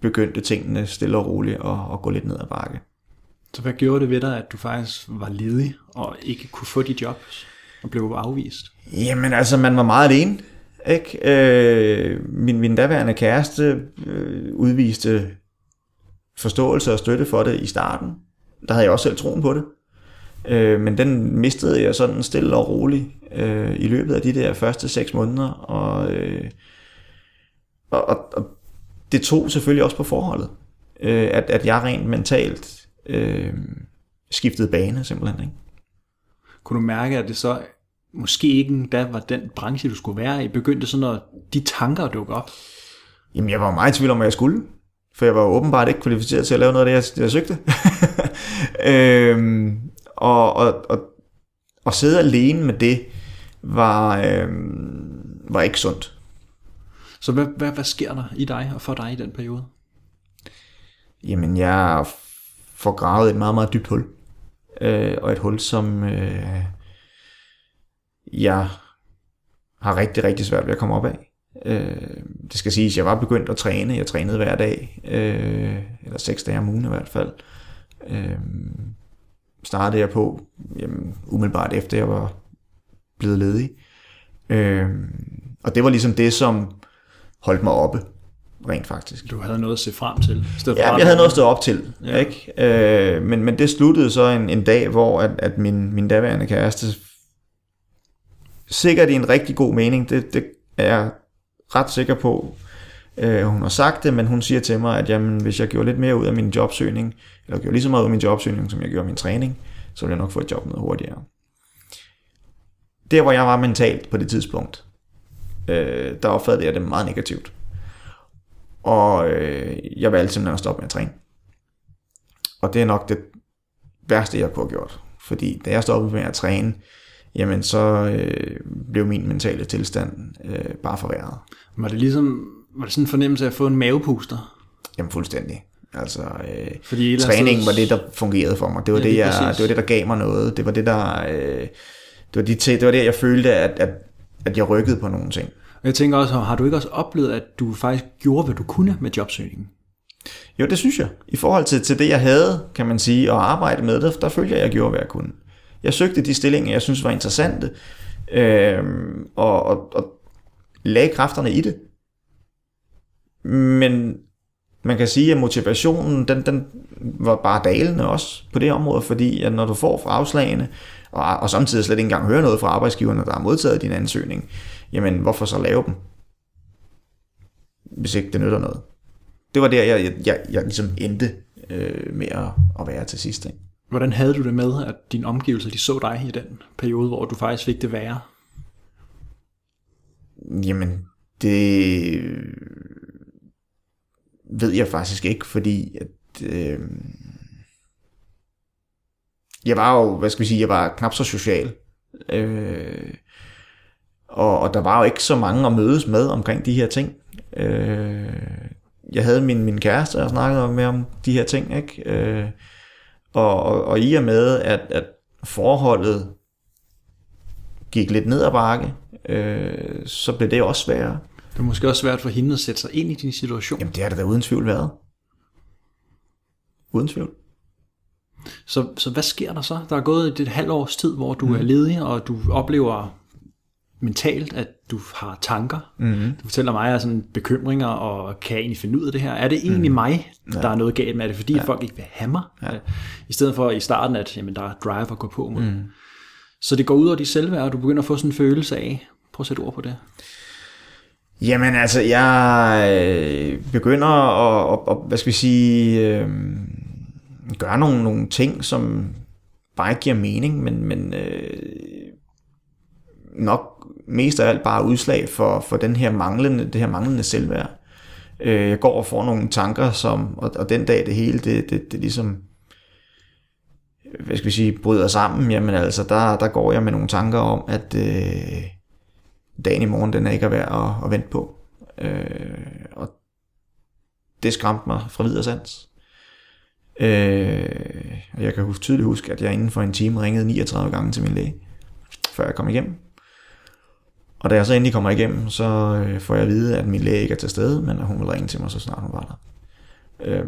begyndte tingene stille og roligt at, at gå lidt ned ad bakke. Så hvad gjorde det ved dig, at du faktisk var ledig og ikke kunne få de jobs og blev afvist? Jamen altså, man var meget alene. Ikke? Øh, min, min daværende kæreste øh, udviste forståelse og støtte for det i starten. Der havde jeg også selv troen på det. Øh, men den mistede jeg sådan stille og roligt øh, i løbet af de der første seks måneder. Og, øh, og, og, og det tog selvfølgelig også på forholdet. Øh, at, at jeg rent mentalt øh, skiftede bane simpelthen. Ikke? Kunne du mærke, at det så måske ikke da var den branche, du skulle være i? Begyndte sådan at de tanker at dukke op? Jamen, jeg var meget i tvivl om, hvad jeg skulle. For jeg var åbenbart ikke kvalificeret til at lave noget af det, jeg, jeg søgte. øhm, og, og, og, og sidde alene med det var, øh, var ikke sundt. Så hvad, hvad, hvad sker der i dig og for dig i den periode? Jamen, jeg får gravet et meget, meget dybt hul. Øh, og et hul, som øh, jeg har rigtig, rigtig svært ved at komme op af. Øh, det skal siges, at jeg var begyndt at træne. Jeg trænede hver dag, øh, eller seks dage om ugen i hvert fald. Øh, startede jeg på jamen, umiddelbart efter jeg var blevet ledig. Øh, og det var ligesom det, som holdt mig oppe, rent faktisk. Du havde noget at se frem til. Ja, jeg havde noget at stå op til. Ja. Ikke? Øh, men, men det sluttede så en, en dag, hvor at, at min, min daværende kæreste, sikkert i en rigtig god mening, det, det er jeg ret sikker på, øh, hun har sagt det, men hun siger til mig, at jamen, hvis jeg gjorde lidt mere ud af min jobsøgning, eller gjorde lige så meget ud af min jobsøgning, som jeg gjorde min træning, så ville jeg nok få et job noget hurtigere. Der, hvor jeg var mentalt på det tidspunkt, øh, der opfattede jeg det meget negativt. Og øh, jeg valgte simpelthen at stoppe med at træne. Og det er nok det værste, jeg kunne have gjort. Fordi da jeg stoppede med at træne, jamen så øh, blev min mentale tilstand øh, bare forværret. Var det ligesom, var det sådan en fornemmelse af at få en mavepuster? Jamen fuldstændig. Altså, øh, Fordi træningen var det, der fungerede for mig. Det var, ja, det, jeg, det var det, der gav mig noget. Det var det, der... Øh, det var, de, det var det, jeg følte, at, at, at jeg rykkede på nogle ting. Og jeg tænker også, har du ikke også oplevet, at du faktisk gjorde, hvad du kunne med jobsøgningen? Jo, det synes jeg. I forhold til, til det, jeg havde, kan man sige, og arbejde med det, der følte jeg, at jeg gjorde, hvad jeg kunne. Jeg søgte de stillinger, jeg synes var interessante, øh, og, og, og lagde kræfterne i det. Men man kan sige, at motivationen, den, den var bare dalende også på det område, fordi at når du får afslagene, og, og samtidig slet ikke engang hører noget fra arbejdsgiverne, der har modtaget din ansøgning, jamen hvorfor så lave dem, hvis ikke det nytter noget. Det var der, jeg, jeg, jeg, jeg ligesom endte øh, med at, at være til sidst. Ikke? Hvordan havde du det med, at dine omgivelser de så dig i den periode, hvor du faktisk fik det værre? Jamen, det ved jeg faktisk ikke, fordi at, øh, jeg var jo, hvad skal vi sige, jeg var knap så social. Øh, og, og der var jo ikke så mange at mødes med omkring de her ting. Øh, jeg havde min, min kæreste, og snakkede med om de her ting, ikke? Øh, og, og, og i og med, at, at forholdet gik lidt ned ad bakke, øh, så blev det også sværere. Det er måske også svært for hende at sætte sig ind i din situation. Jamen det har det da uden tvivl været. Uden tvivl. Så, så hvad sker der så? Der er gået et, halvt års tid, hvor du mm. er ledig, og du oplever mentalt, at du har tanker. Mm. Du fortæller mig af sådan bekymringer, og kan jeg egentlig finde ud af det her? Er det egentlig mm. mig, der ja. er noget galt med? Er det fordi, ja. folk ikke vil have mig? Ja. I stedet for i starten, at jamen, der er drive at gå på mod. Mm. Så det går ud over dit selvværd, og du begynder at få sådan en følelse af, prøv at sætte ord på det. Jamen altså, jeg øh, begynder at, at, at hvad skal vi sige, øh, gør nogle, nogle ting, som bare ikke giver mening, men, men øh, nok mest af alt bare udslag for, for den her manglende, det her manglende selvværd. Øh, jeg går og får nogle tanker, som, og, og den dag det hele, det, det, det ligesom, hvad skal vi sige, bryder sammen, jamen altså, der, der går jeg med nogle tanker om, at øh, dagen i morgen, den er ikke værd at, at vente på. Øh, og det skræmte mig fra videre sans. Øh, jeg kan huske, tydeligt huske, at jeg inden for en time ringede 39 gange til min læge, før jeg kom igennem. Og da jeg så endelig kommer igennem, så øh, får jeg at vide, at min læge ikke er til stede, men at hun vil ringe til mig, så snart hun var der. Øh,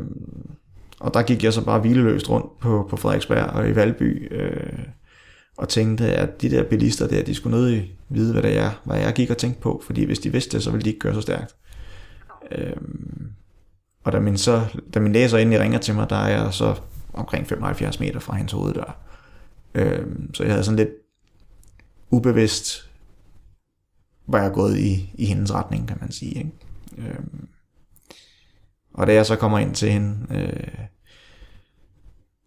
og der gik jeg så bare hvileløst rundt på, på Frederiksberg og i Valby, øh, og tænkte, at de der bilister der, de skulle nødig vide, hvad det er, hvad jeg gik og tænkte på, fordi hvis de vidste det, så ville de ikke køre så stærkt. Øhm, og da min, så, da min læser endelig ringer til mig, der er jeg så omkring 75 meter fra hans hoveddør. Øh, så jeg havde sådan lidt ubevidst, var jeg gået i, i hendes retning, kan man sige. Ikke? Øh, og da jeg så kommer ind til hende, øh,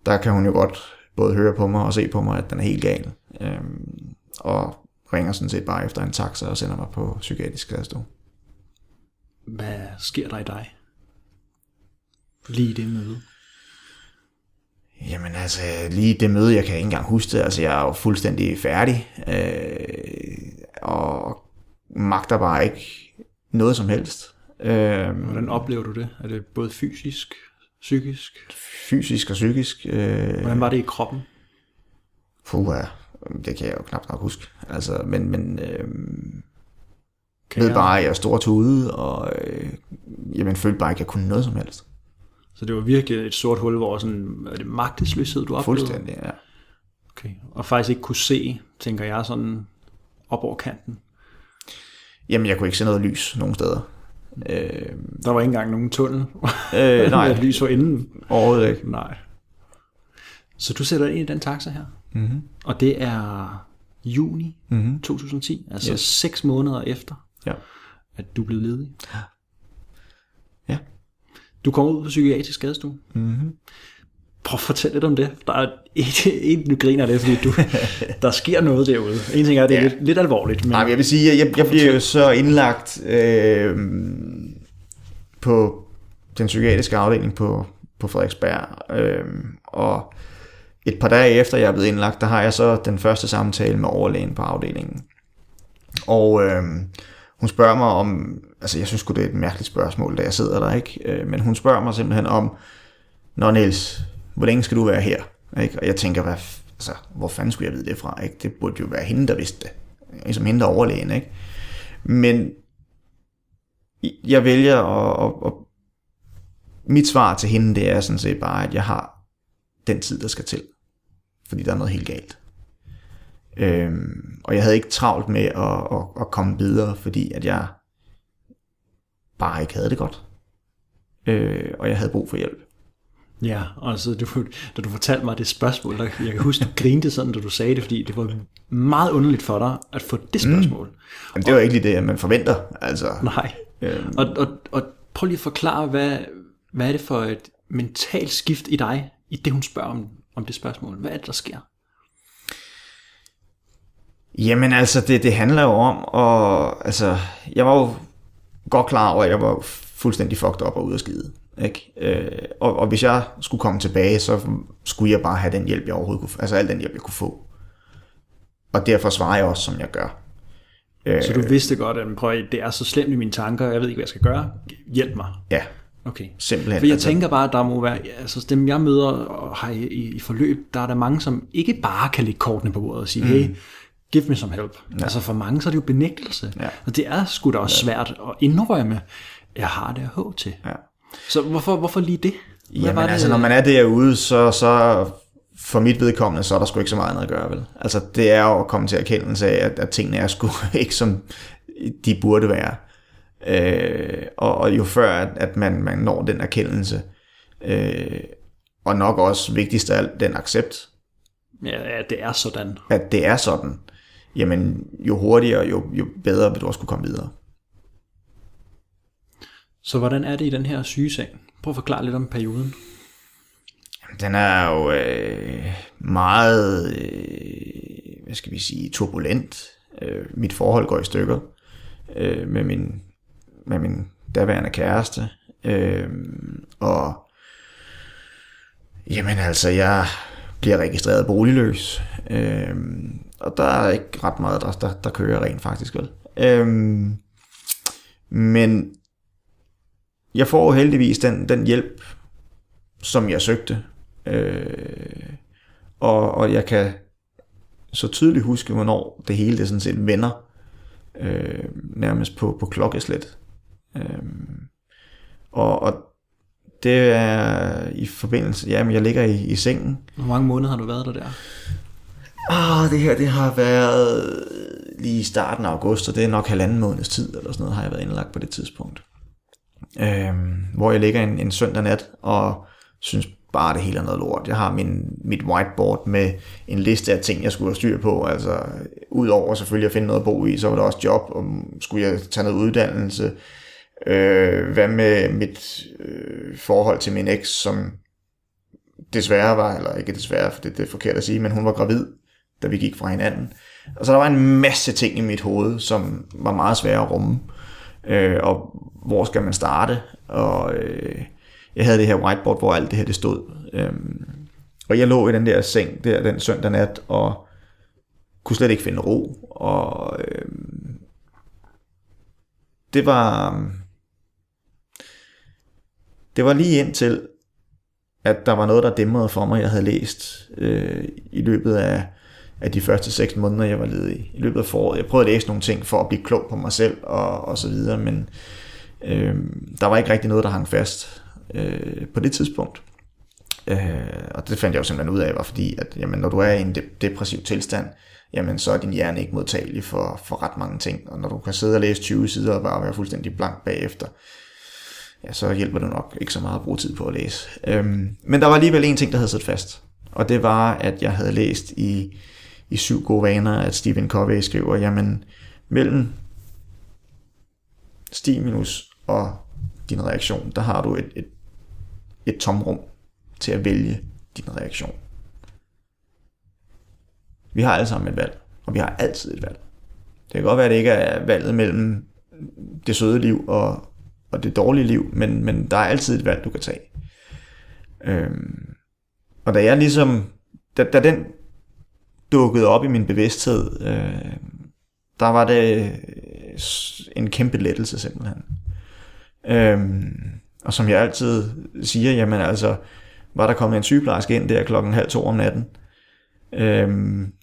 der kan hun jo godt både høre på mig og se på mig, at den er helt gal. Øh, og ringer sådan set bare efter en taxa og sender mig på psykiatrisk skadestue. Hvad sker der i dig? Lige det møde? Jamen altså, lige det møde, jeg kan ikke engang huske det. Altså, jeg er jo fuldstændig færdig. Øh, og magter bare ikke noget som helst. Øh, Hvordan oplever du det? Er det både fysisk, psykisk? fysisk og psykisk. Øh, Hvordan var det i kroppen? puh, ja, det kan jeg jo knap nok huske. Altså, men, men øh, Kan ved jeg- bare, at jeg er stor tude, og øh, jamen, følte bare ikke, at jeg kunne noget som helst. Så det var virkelig et sort hul, hvor sådan, er det magtesløshed, du oplevede? Fuldstændig, ja. Okay. Og faktisk ikke kunne se, tænker jeg, sådan op over kanten. Jamen, jeg kunne ikke se noget lys nogen steder. Øh, Der var ikke engang nogen tunnel. øh, nej, lys for inden. overhovedet ikke. Nej. Så du sætter ind i den taxa her. Mm-hmm. Og det er juni Mm-hmm. 2010, altså Yes. seks måneder efter, Ja. at du blev ledig. Ja. Du kommer ud på psykiatrisk skadestue. Mm-hmm. Prøv at fortælle lidt om det. Der er en, du griner det, fordi du, der sker noget derude. En ting er, at det er Ja. lidt, lidt alvorligt, men Nej, men jeg vil sige, at jeg, jeg bliver jo så indlagt øh, på den psykiatriske afdeling på, på Frederiksberg. Øh, og et par dage efter jeg er blevet indlagt, der har jeg så den første samtale med overlægen på afdelingen. Og øh, hun spørger mig om, altså jeg synes det er et mærkeligt spørgsmål, da jeg sidder der, ikke? Øh, men hun spørger mig simpelthen om, Nå Niels, hvor længe skal du være her? Ikke? Og jeg tænker, hvad, altså, hvor fanden skulle jeg vide det fra? Ikke? Det burde jo være hende, der vidste det. Ligesom hende, der er overlægen. Ikke? Men jeg vælger at, at, at... Mit svar til hende, det er sådan set bare, at jeg har den tid, der skal til. Fordi der er noget helt galt. Øhm, og jeg havde ikke travlt med at, at, at komme videre, fordi at jeg bare ikke havde det godt. Øh, og jeg havde brug for hjælp. Ja, og så du, da du fortalte mig det spørgsmål, der, jeg kan huske, du grinte sådan, da du sagde det, fordi det var meget underligt for dig at få det spørgsmål. Mm. Men det var ikke lige det, man forventer. Altså, Nej. øhm, Og, og, og prøv lige at forklare, hvad, hvad er det for et mentalt skift i dig, i det hun spørger om, om det spørgsmål? Hvad er det, der sker? Jamen altså, det, det handler jo om, og altså, jeg var jo godt klar over, at jeg var fuldstændig fucked op og ude af skide. Ikke? Øh, og, og hvis jeg skulle komme tilbage, så skulle jeg bare have den hjælp, jeg overhovedet kunne. Altså al den hjælp, jeg kunne få. Og derfor svarer jeg også, som jeg gør. Øh, Så du vidste godt, at prøv, at det er så slemt i mine tanker, jeg ved ikke, hvad jeg skal gøre. Hjælp mig. ja, Okay. simpelthen. For jeg altså, tænker bare, at der må være, altså dem jeg møder og har i, i, i forløb, der er der mange, som ikke bare kan lægge kortene på bordet og sige, mm. hey, give me some help. Ja. Altså for mange, så er det jo benægtelse. Ja. Og det er sgu da også svært at indrømme, jeg har det at til. Ja. Så hvorfor, hvorfor lige det? Hvad Jamen altså, når man er derude, så, så for mit vedkommende, så er der sgu ikke så meget andet at gøre, vel? Altså, det er jo at komme til erkendelse af, at, at tingene er sgu ikke som de burde være. Øh, og, og jo før, at, at man, man når den erkendelse, øh, og nok også vigtigst af alt, den accept, Ja, ja, det er sådan. at det er sådan, jamen jo hurtigere, jo, jo bedre vil du også kunne komme videre. Så hvordan er det i den her sygeseng? Prøv at forklare lidt om perioden. Den er jo øh, meget, øh, hvad skal vi sige, turbulent. Øh, mit forhold går i stykker øh, med, min, med min daværende kæreste. Øh, og jamen altså, jeg bliver registreret boligløs. Øh, og der er ikke ret meget, der, der, der kører rent faktisk vel. Øhm, men jeg får jo heldigvis den, den hjælp, som jeg søgte. Øh, og, og jeg kan så tydeligt huske, hvornår det hele det sådan set vender. Øh, nærmest på, på klokkeslet. Øh, og, og det er i forbindelse, jamen jeg ligger i, i sengen. Hvor mange måneder har du været der der? Ah, det her det har været lige i starten af august, og det er nok halvanden måneds tid, eller sådan noget, har jeg været indlagt på det tidspunkt. Øhm, hvor jeg ligger en, en søndag nat, og synes bare, det hele er noget lort. Jeg har min, mit whiteboard med en liste af ting, jeg skulle have styr på. Altså, udover selvfølgelig at finde noget at bo i, så var der også job, og skulle jeg tage noget uddannelse. Øh, hvad med mit øh, forhold til min eks, som desværre var, eller ikke desværre, for det, det er forkert at sige, men hun var gravid, da vi gik fra hinanden. Og så der var en masse ting i mit hoved, som var meget svære at rumme. Øh, og hvor skal man starte? Og øh, jeg havde det her whiteboard, hvor alt det her det stod. Øh, og jeg lå i den der seng der den søndag nat, og kunne slet ikke finde ro. Og øh, det var, det var lige indtil, at der var noget, der dæmrede for mig, jeg havde læst øh, i løbet af, af de første seks måneder, jeg var ledig. I løbet af foråret. Jeg prøvede at læse nogle ting for at blive klog på mig selv og, og så videre, men øh, der var ikke rigtig noget, der hang fast øh, på det tidspunkt. Øh, og det fandt jeg jo simpelthen ud af, var fordi, at jamen, når du er i en de- depressiv tilstand, jamen så er din hjerne ikke modtagelig for, for ret mange ting. Og når du kan sidde og læse 20 sider og bare være fuldstændig blank bagefter, ja, så hjælper det nok ikke så meget at bruge tid på at læse. Øhm, men der var alligevel en ting, der havde sat fast. Og det var, at jeg havde læst i, i Syv Gode Vaner, at Stephen Covey skriver, jamen mellem stimulus og din reaktion, der har du et, et, et tomrum til at vælge din reaktion. Vi har alle sammen et valg, og vi har altid et valg. Det kan godt være, at det ikke er valget mellem det søde liv og, og det dårlige liv, men, men der er altid et valg, du kan tage. Øhm, og da jeg ligesom, da, da den dukkede op i min bevidsthed, øh, der var det øh, en kæmpe lettelse simpelthen. Øhm, og som jeg altid siger, jamen altså, var der kommet en sygeplejerske ind der klokken halv to om natten, øhm,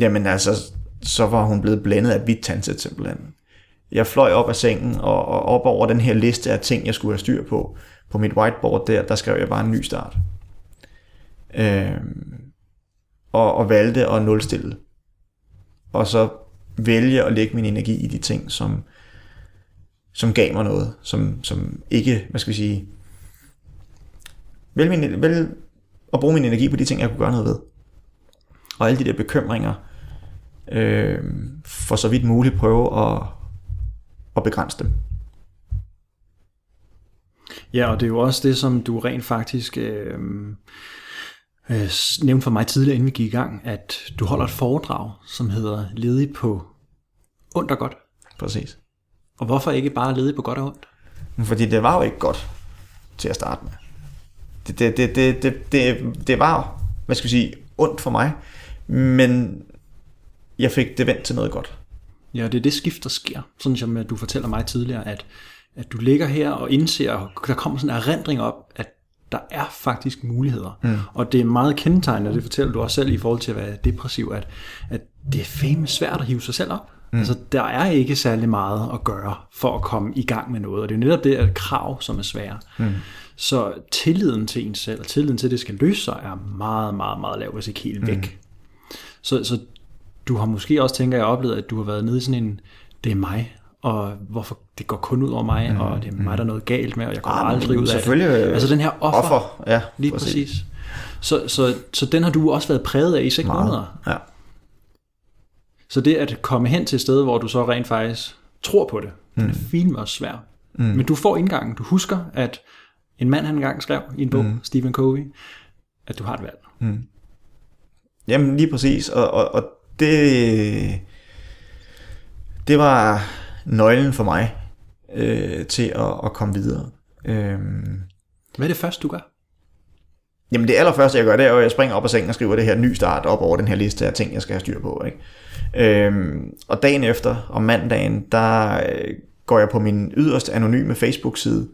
jamen altså, så var hun blevet blændet af hvidt tandsæt simpelthen. Jeg fløj op af sengen, og, og op over den her liste af ting, jeg skulle have styr på, på mit whiteboard der, der skrev jeg bare en ny start. Øhm, og, og valgte at nulstille. Og så vælge at lægge min energi i de ting, som, som gav mig noget, som, som ikke, hvad skal vi sige, vælge, min, vælge at bruge min energi på de ting, jeg kunne gøre noget ved. Og alle de der bekymringer, øh, for så vidt muligt prøve at, at begrænse dem. Ja, og det er jo også det, som du rent faktisk øh, øh, nævnte for mig tidligere, inden vi gik i gang, at du holder et foredrag, som hedder Ledig på ondt og godt. Præcis. Og hvorfor ikke bare ledig på godt og ondt? Fordi det var jo ikke godt til at starte med. Det, det, det, det, det, det, det var, hvad skal vi sige, ondt for mig, men jeg fik det vendt til noget godt. Ja, det er det skift, der sker. Sådan som at du fortæller mig tidligere, at, at du ligger her og indser, og der kommer sådan en erindring op, at der er faktisk muligheder. Mm. Og det er meget kendetegnende, og det fortæller du også selv i forhold til at være depressiv, at, at det er fandme svært at hive sig selv op. Mm. Altså, der er ikke særlig meget at gøre for at komme i gang med noget, og det er netop det at krav, som er svære. Mm. Så tilliden til en selv, og tilliden til, at det skal løse sig, er meget, meget, meget lav, hvis ikke helt væk. Mm. Så, så du har måske også, tænker jeg, oplevet, at du har været nede i sådan en, det er mig, og hvorfor det går kun ud over mig, mm, og det er mig, der er noget galt med, og jeg kommer ah, aldrig ud af det. Altså den her offer, offer ja, lige præcis. præcis. Så, så, så den har du også været præget af i seks måneder. Ja. Så det at komme hen til et sted, hvor du så rent faktisk tror på det, mm. det er fint også svært. Mm. Men du får indgangen. Du husker, at en mand han engang skrev i en bog, mm. Stephen Covey, at du har et valg. Mm. Jamen lige præcis, og, og, og det, det var nøglen for mig øh, til at, at komme videre. Øhm, Hvad er det første, du gør? Jamen det allerførste, jeg gør, det er at jeg springer op af sengen og skriver det her ny start op over den her liste af ting, jeg skal have styr på. Ikke? Øhm, og dagen efter, om mandagen, der øh, går jeg på min yderste anonyme Facebook-side.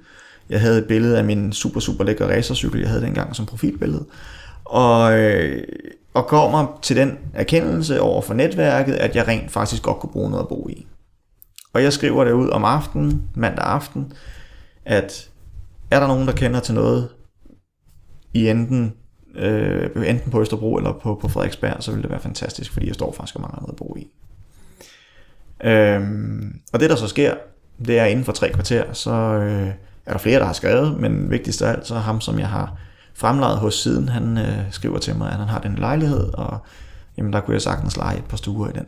Jeg havde et billede af min super, super lækker racercykel, jeg havde dengang som profilbillede. Og, øh, og kommer til den erkendelse over for netværket, at jeg rent faktisk godt kunne bruge noget at bo i. Og jeg skriver det ud om aftenen, mandag aften, at er der nogen, der kender til noget i enten, øh, enten på Østerbro eller på, på Frederiksberg, så vil det være fantastisk, fordi jeg står faktisk og mangler noget at bo i. Øhm, og det der så sker, det er inden for tre kvarter, så øh, er der flere, der har skrevet, men vigtigst af alt, så er ham, som jeg har fremlejet hos siden, han øh, skriver til mig, at han har den lejlighed, og jamen, der kunne jeg sagtens lege et par stuer i den.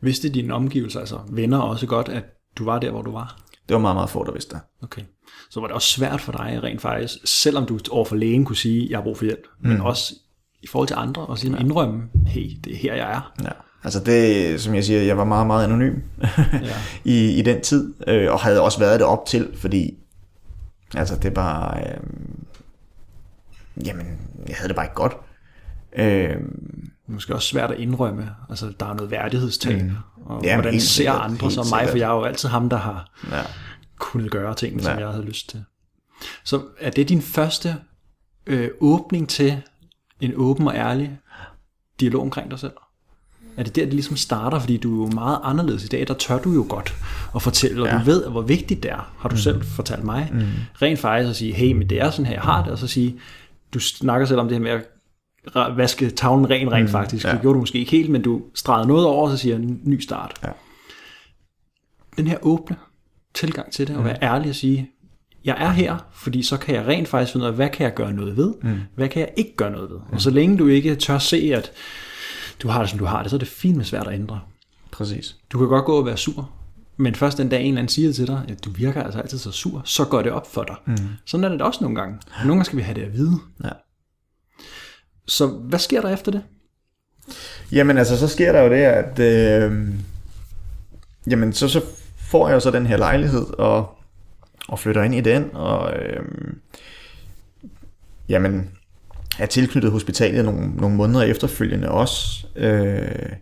Vidste dine omgivelser, altså venner også godt, at du var der, hvor du var? Det var meget, meget få, der vidste det. Okay. Så var det også svært for dig rent faktisk, selvom du overfor lægen kunne sige, jeg har brug for hjælp, mm. men også i forhold til andre, og sige, ja. indrømme, hey, det er her, jeg er. Ja. Altså det, som jeg siger, jeg var meget, meget anonym ja. i, i den tid, øh, og havde også været det op til, fordi altså det var, øh, jamen, jeg havde det bare ikke godt. Øh, måske også svært at indrømme. Altså, der er noget værdighedstab. Mm. Og Jamen, hvordan ser sikkert, andre som mig? For jeg er jo altid ham, der har Ja. kunnet gøre ting, som Ja. jeg havde lyst til. Så er det din første øh, åbning til en åben og ærlig dialog omkring dig selv? Er det der, det ligesom starter? Fordi du er jo meget anderledes i dag. Der tør du jo godt at fortælle, og ja. Du ved, hvor vigtigt det er. Har du mm. selv fortalt mig. Mm. Rent faktisk at sige, hey, men det er sådan her, jeg har det. Og så sige, du snakker selv om det her med at vaske tavlen ren rent mm. faktisk. ja. Det gjorde du måske ikke helt, men du stregede noget over, og så siger jeg, ny start. Ja. Den her åbne tilgang til det, og være ærlig og sige, jeg er her, fordi så kan jeg rent faktisk finde ud af, hvad kan jeg gøre noget ved, mm. hvad kan jeg ikke gøre noget ved. Og så længe du ikke tør se, at du har det, som du har det, så er det fint med svært at ændre. Præcis. Du kan godt gå og være sur, men først den dag en eller anden siger til dig, at du virker altså altid så sur, så går det op for dig. Mm. Sådan er det også nogle gange. Nogle gange skal vi have det at vide. Ja. Så hvad sker der efter det? Jamen altså, så sker der jo det, at øh, jamen, så, så får jeg jo så den her lejlighed, og, og flytter ind i den, og øh, jamen, er tilknyttet hospitalet nogle, nogle måneder efterfølgende også, øh,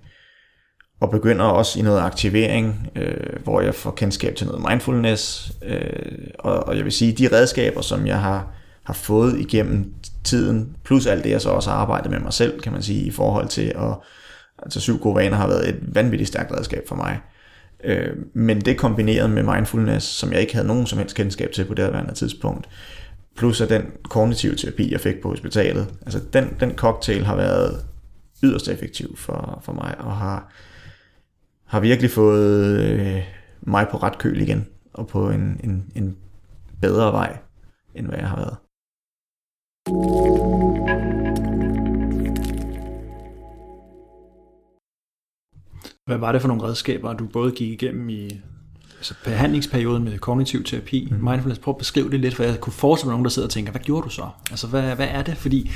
og begynder også i noget aktivering, øh, hvor jeg får kendskab til noget mindfulness, øh, og, og jeg vil sige, de redskaber, som jeg har, har fået igennem tiden, plus alt det, jeg så også har arbejdet med mig selv, kan man sige, i forhold til at, altså syv gode vaner har været et vanvittigt stærkt redskab for mig. Øh, men det kombineret med mindfulness, som jeg ikke havde nogen som helst kendskab til på det her tidspunkt, plus at den kognitive terapi, jeg fik på hospitalet, altså den, den cocktail har været yderst effektiv for, for mig, og har, har virkelig fået øh, mig på ret køl igen, og på en, en, en bedre vej, end hvad jeg har været. Hvad var det for nogle redskaber, du både gik igennem i altså behandlingsperioden med kognitiv terapi, mm. mindfulness? Prøv at beskrive det lidt, for jeg kunne forestille mig nogen, der sidder og tænker, hvad gjorde du så? Altså, hvad, hvad er det? Fordi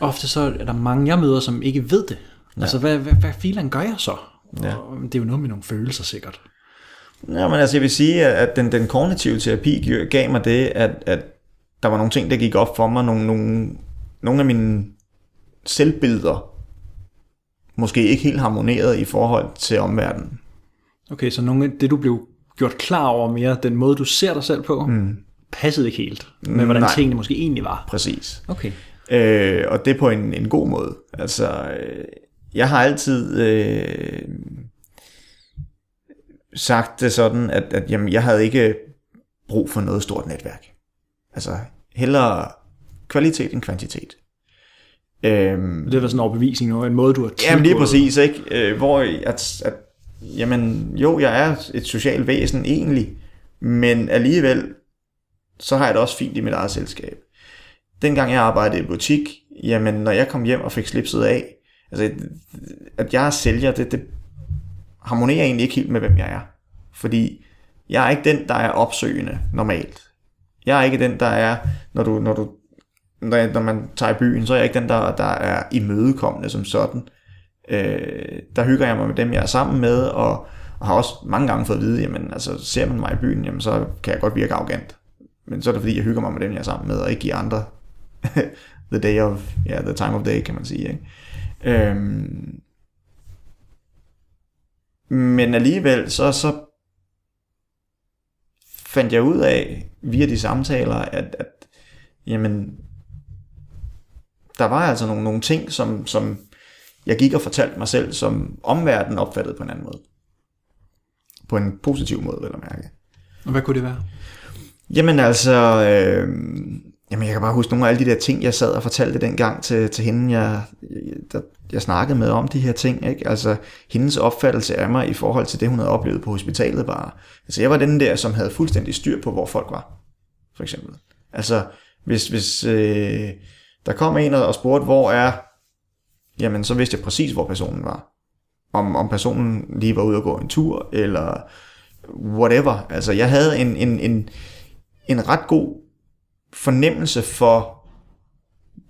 ofte så er der mange, jeg møder, som ikke ved det. Ja. Altså, hvad, hvad, hvad filen gør jeg så? Ja. Og det er jo noget med nogle følelser sikkert. Ja, men altså jeg vil sige, at den, den kognitive terapi gav mig det, at, at der var nogle ting, der gik op for mig, nogle, nogle, nogle af mine selvbilleder, måske ikke helt harmoneret i forhold til omverdenen. Okay, så nogle af det, du blev gjort klar over mere, den måde, du ser dig selv på, mm. passede ikke helt med, hvordan Nej. tingene måske egentlig var. Præcis. Okay. Øh, og det på en, en god måde. Altså, øh, jeg har altid øh, sagt det sådan, at, at jamen, jeg havde ikke brug for noget stort netværk. Altså, hellere kvalitet end kvantitet. Øhm, Det var sådan en overbevisning, og en måde, du har Jamen lige præcis, ikke? Øh, hvor at, at, jamen, jo, jeg er et socialt væsen egentlig, men alligevel, så har jeg det også fint i mit eget selskab. Dengang jeg arbejdede i butik, jamen, når jeg kom hjem og fik slipset af, altså, at jeg er sælger, det, det harmonerer egentlig ikke helt med, hvem jeg er. Fordi jeg er ikke den, der er opsøgende normalt. Jeg er ikke den, der er, når du, når du når, når man tager i byen, så er jeg ikke den, der, der er imødekommende som sådan. Øh, der hygger jeg mig med dem, jeg er sammen med, og, og har også mange gange fået at vide, jamen altså, ser man mig i byen, jamen så kan jeg godt virke arrogant. Men så er det fordi, jeg hygger mig med dem, jeg er sammen med, og ikke giver andre the day of, ja, yeah, the time of day, kan man sige. Ikke? Øhm, men alligevel, så, så fandt jeg ud af, via de samtaler, at, at jamen, der var altså nogle, nogle ting, som, som jeg gik og fortalte mig selv, som omverdenen opfattede på en anden måde. På en positiv måde, vil jeg mærke. Og hvad kunne det være? Jamen altså, øh, jamen jeg kan bare huske nogle af alle de der ting, jeg sad og fortalte dengang til, til hende, jeg, der, jeg snakkede med om de her ting. Ikke? Altså hendes opfattelse af mig i forhold til det, hun havde oplevet på hospitalet bare. Altså jeg var den der, som havde fuldstændig styr på, hvor folk var, for eksempel. Altså hvis, hvis øh, der kom en og spurgte, hvor er, jamen så vidste jeg præcis, hvor personen var. Om, om personen lige var ude og gå en tur, eller whatever. Altså jeg havde en, en, en, en ret god fornemmelse for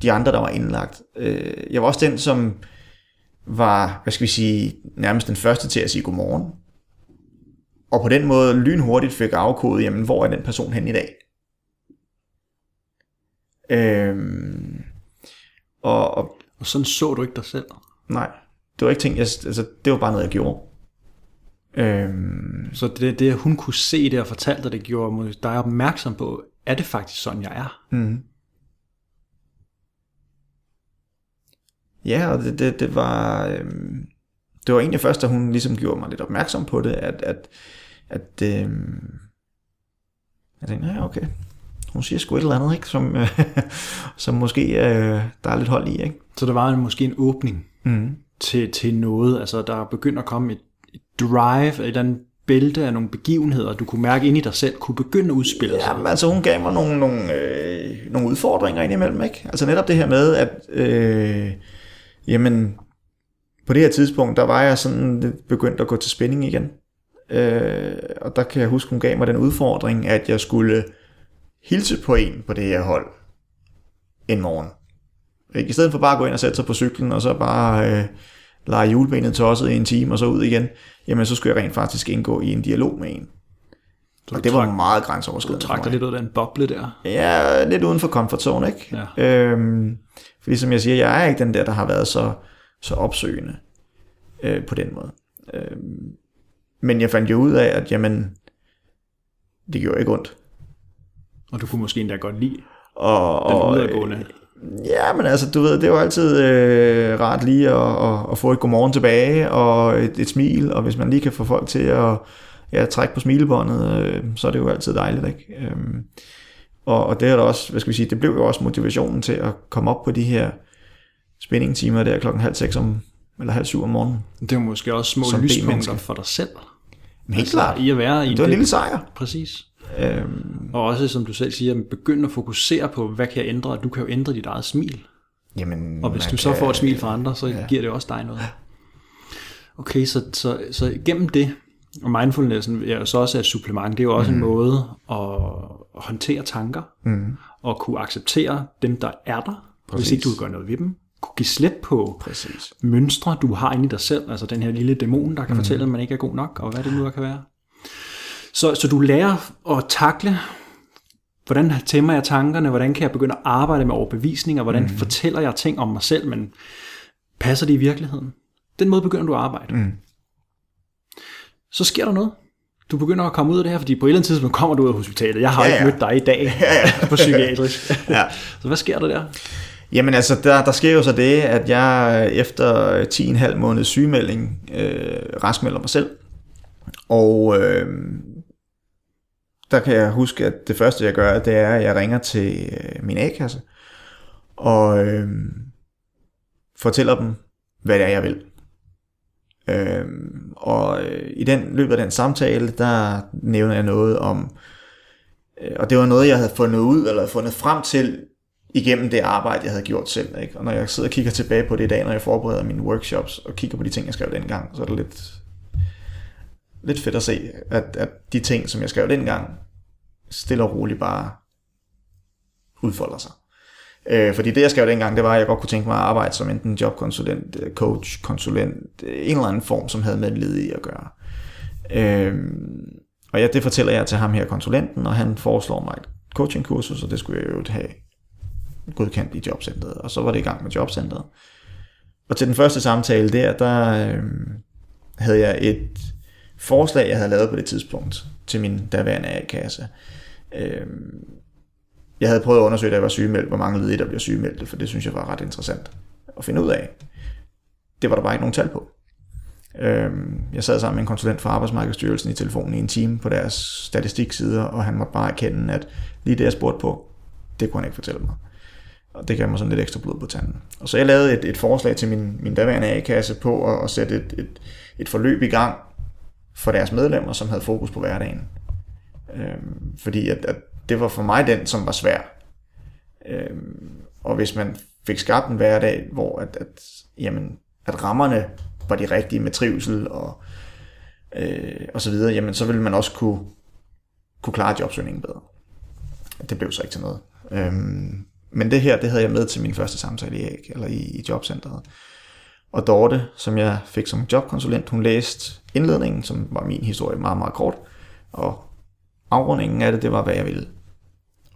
de andre, der var indlagt. Øh, Jeg var også den, som var, hvad skal vi sige, nærmest den første til at sige godmorgen. Og på den måde lynhurtigt fik afkodet, jamen hvor er den person hen i dag? Øhm, og, og Og sådan så du ikke dig selv. Nej, det var ikke ting, jeg, altså, det var bare noget, jeg gjorde. Øhm, Så det, det, hun kunne se det og fortalte dig, det gjorde dig opmærksom på, er det faktisk sådan, jeg er? mm. Ja, og det, det, det var... Øhm, det var egentlig først, da hun ligesom gjorde mig lidt opmærksom på det, at, at, at øhm, jeg tænkte, ja, okay, hun siger sgu et eller andet, ikke? Som, øh, som måske øh, der er lidt hold i, ikke? Så der var en, måske en åbning Mm. til, til noget, altså der begynder at komme et, et drive, et eller andet bælte af nogle begivenheder, du kunne mærke ind i dig selv, kunne begynde at udspille sig. Jamen, altså hun gav mig nogle, nogle, øh, nogle udfordringer indimellem, ikke? Altså netop det her med, at øh, jamen, på det her tidspunkt, der var jeg sådan lidt begyndt at gå til spænding igen. Øh, og der kan jeg huske, hun gav mig den udfordring, at jeg skulle hilse på en på det her hold en morgen. Ikke? I stedet for bare at gå ind og sætte sig på cyklen, og så bare øh, lege julebenet tosset i en time, og så ud igen, jamen så skulle jeg rent faktisk indgå i en dialog med en. Så Og du det var trak, meget du grænseoverskridende. trak for dig lidt ud af den boble der. Ja, lidt uden for comfort zone, ikke? Ja. Øhm, fordi som jeg siger, jeg er ikke den der, der har været så, så opsøgende øh, på den måde. Øhm, men jeg fandt jo ud af, at jamen, det gjorde ikke ondt. Og du kunne måske endda godt lide Og, den udadgående. Ja, men altså, du ved, det er jo altid øh, rart lige at, at, at få et godmorgen tilbage, og et, et smil, og hvis man lige kan få folk til at ja, trække på smilebåndet, øh, så er det jo altid dejligt, ikke? Øhm, og, og det er da også, hvad skal vi sige, det blev jo også motivationen til at komme op på de her spændingtimer der klokken halv seks om, eller halv syv om morgenen. Det er jo måske også små lyspunkter for dig selv. Men helt klart, I at være i det var en lille sejr. Præcis. Øhm, Og også, som du selv siger, begynde at fokusere på, hvad kan jeg ændre? Du kan jo ændre dit eget smil. jamen, Og hvis du så kan- får et smil fra andre, så ja. giver det også dig noget. Okay, så, så, så gennem det, og mindfulnessen er jo så også et supplement, det er jo også mm. en måde at håndtere tanker, Mm, og kunne acceptere dem, der er der, Præcis. hvis ikke du gøre noget ved dem. Kunne give slip på præcis. mønstre, du har inde i dig selv, altså den her lille dæmon, der kan mm. fortælle, at man ikke er god nok, og hvad det nu kan være. Så, så du lærer at takle, hvordan tæmmer jeg tankerne, hvordan kan jeg begynde at arbejde med overbevisninger, hvordan mm. fortæller jeg ting om mig selv, men passer det i virkeligheden? Den måde begynder du at arbejde. Mm. Så sker der noget. Du begynder at komme ud af det her, fordi på et eller andet tidspunkt kommer du ud af hospitalet. Jeg har Ja, ja, ikke mødt dig i dag Ja, ja. på psykiatrisk. Ja. så hvad sker der der? Jamen altså, der, der sker jo så det, at jeg efter 10,5 måneds sygemelding øh, raskmelder mig selv. Og øh, der kan jeg huske, at det første jeg gør, det er, at jeg ringer til øh, min A-kasse og øh, fortæller dem, hvad det er, jeg vil. Øh, og øh, i den løbet af den samtale, der nævner jeg noget om, øh, og det var noget, jeg havde fundet ud, eller fundet frem til, igennem det arbejde, jeg havde gjort selv. Ikke? Og når jeg sidder og kigger tilbage på det i dag, når jeg forbereder mine workshops, og kigger på de ting, jeg skrev dengang, så er det lidt, lidt fedt at se, at, at de ting, som jeg skrev dengang, stille og roligt bare udfolder sig. Øh, fordi det, jeg skrev dengang, det var, at jeg godt kunne tænke mig at arbejde som enten jobkonsulent, øh, coach, konsulent, øh, en eller anden form, som havde med ledige at gøre. Øh, og ja, det fortæller jeg til ham her, konsulenten, og han foreslår mig et coachingkursus, og det skulle jeg jo have godkendt i jobcentret. Og så var det i gang med jobcentret. Og til den første samtale der, der øh, havde jeg et forslag, jeg havde lavet på det tidspunkt, til min daværende A-kasse. Øh, jeg havde prøvet at undersøge, da jeg var sygemeldt, hvor mange ledige, der bliver sygemeldt, for det synes jeg var ret interessant at finde ud af. Det var der bare ikke nogen tal på. Øhm, jeg sad sammen med en konsulent fra Arbejdsmarkedsstyrelsen i telefonen i en time på deres statistiksider, og han måtte bare erkende, at lige det, jeg spurgte på, det kunne han ikke fortælle mig. Og det gav mig sådan lidt ekstra blod på tanden. Og så jeg lavede et, et forslag til min, min daværende A-kasse på at, at sætte et, et, et forløb i gang for deres medlemmer, som havde fokus på hverdagen. Øh, fordi at, at det var for mig den, som var svær. Øh, og hvis man fik skabt en hverdag, hvor at, at, jamen, at rammerne var de rigtige med trivsel og, øh, og så videre, jamen så ville man også kunne, kunne klare jobsøgningen bedre. Det blev så ikke til noget. Øhm, men det her, det havde jeg med til min første samtale i, eller i, i jobcentret. Og Dorte, som jeg fik som jobkonsulent, hun læste indledningen, som var min historie meget, meget kort. Og afrundingen af det, det var, hvad jeg ville.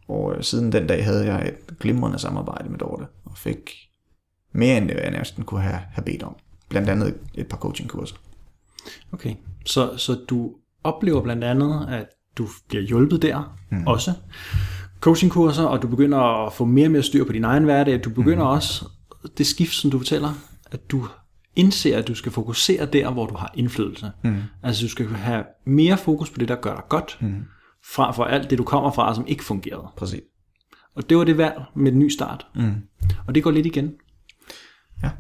Og øh, siden den dag havde jeg et glimrende samarbejde med Dorte, og fik mere end jeg næsten kunne have, have bedt om. blandt andet et par coachingkurser. Okay, så, så du oplever blandt andet, at du bliver hjulpet der mm. også. Coachingkurser, og du begynder at få mere og mere styr på din egen hverdag. Du begynder mm. også det skift, som du fortæller, at du indser, at du skal fokusere der, hvor du har indflydelse. Mm. Altså du skal have mere fokus på det, der gør dig godt, mm. fra for alt det, du kommer fra, som ikke fungerede. Præcis. Og det var det valg med en ny start. Mm. Og det går lidt igen. Ja.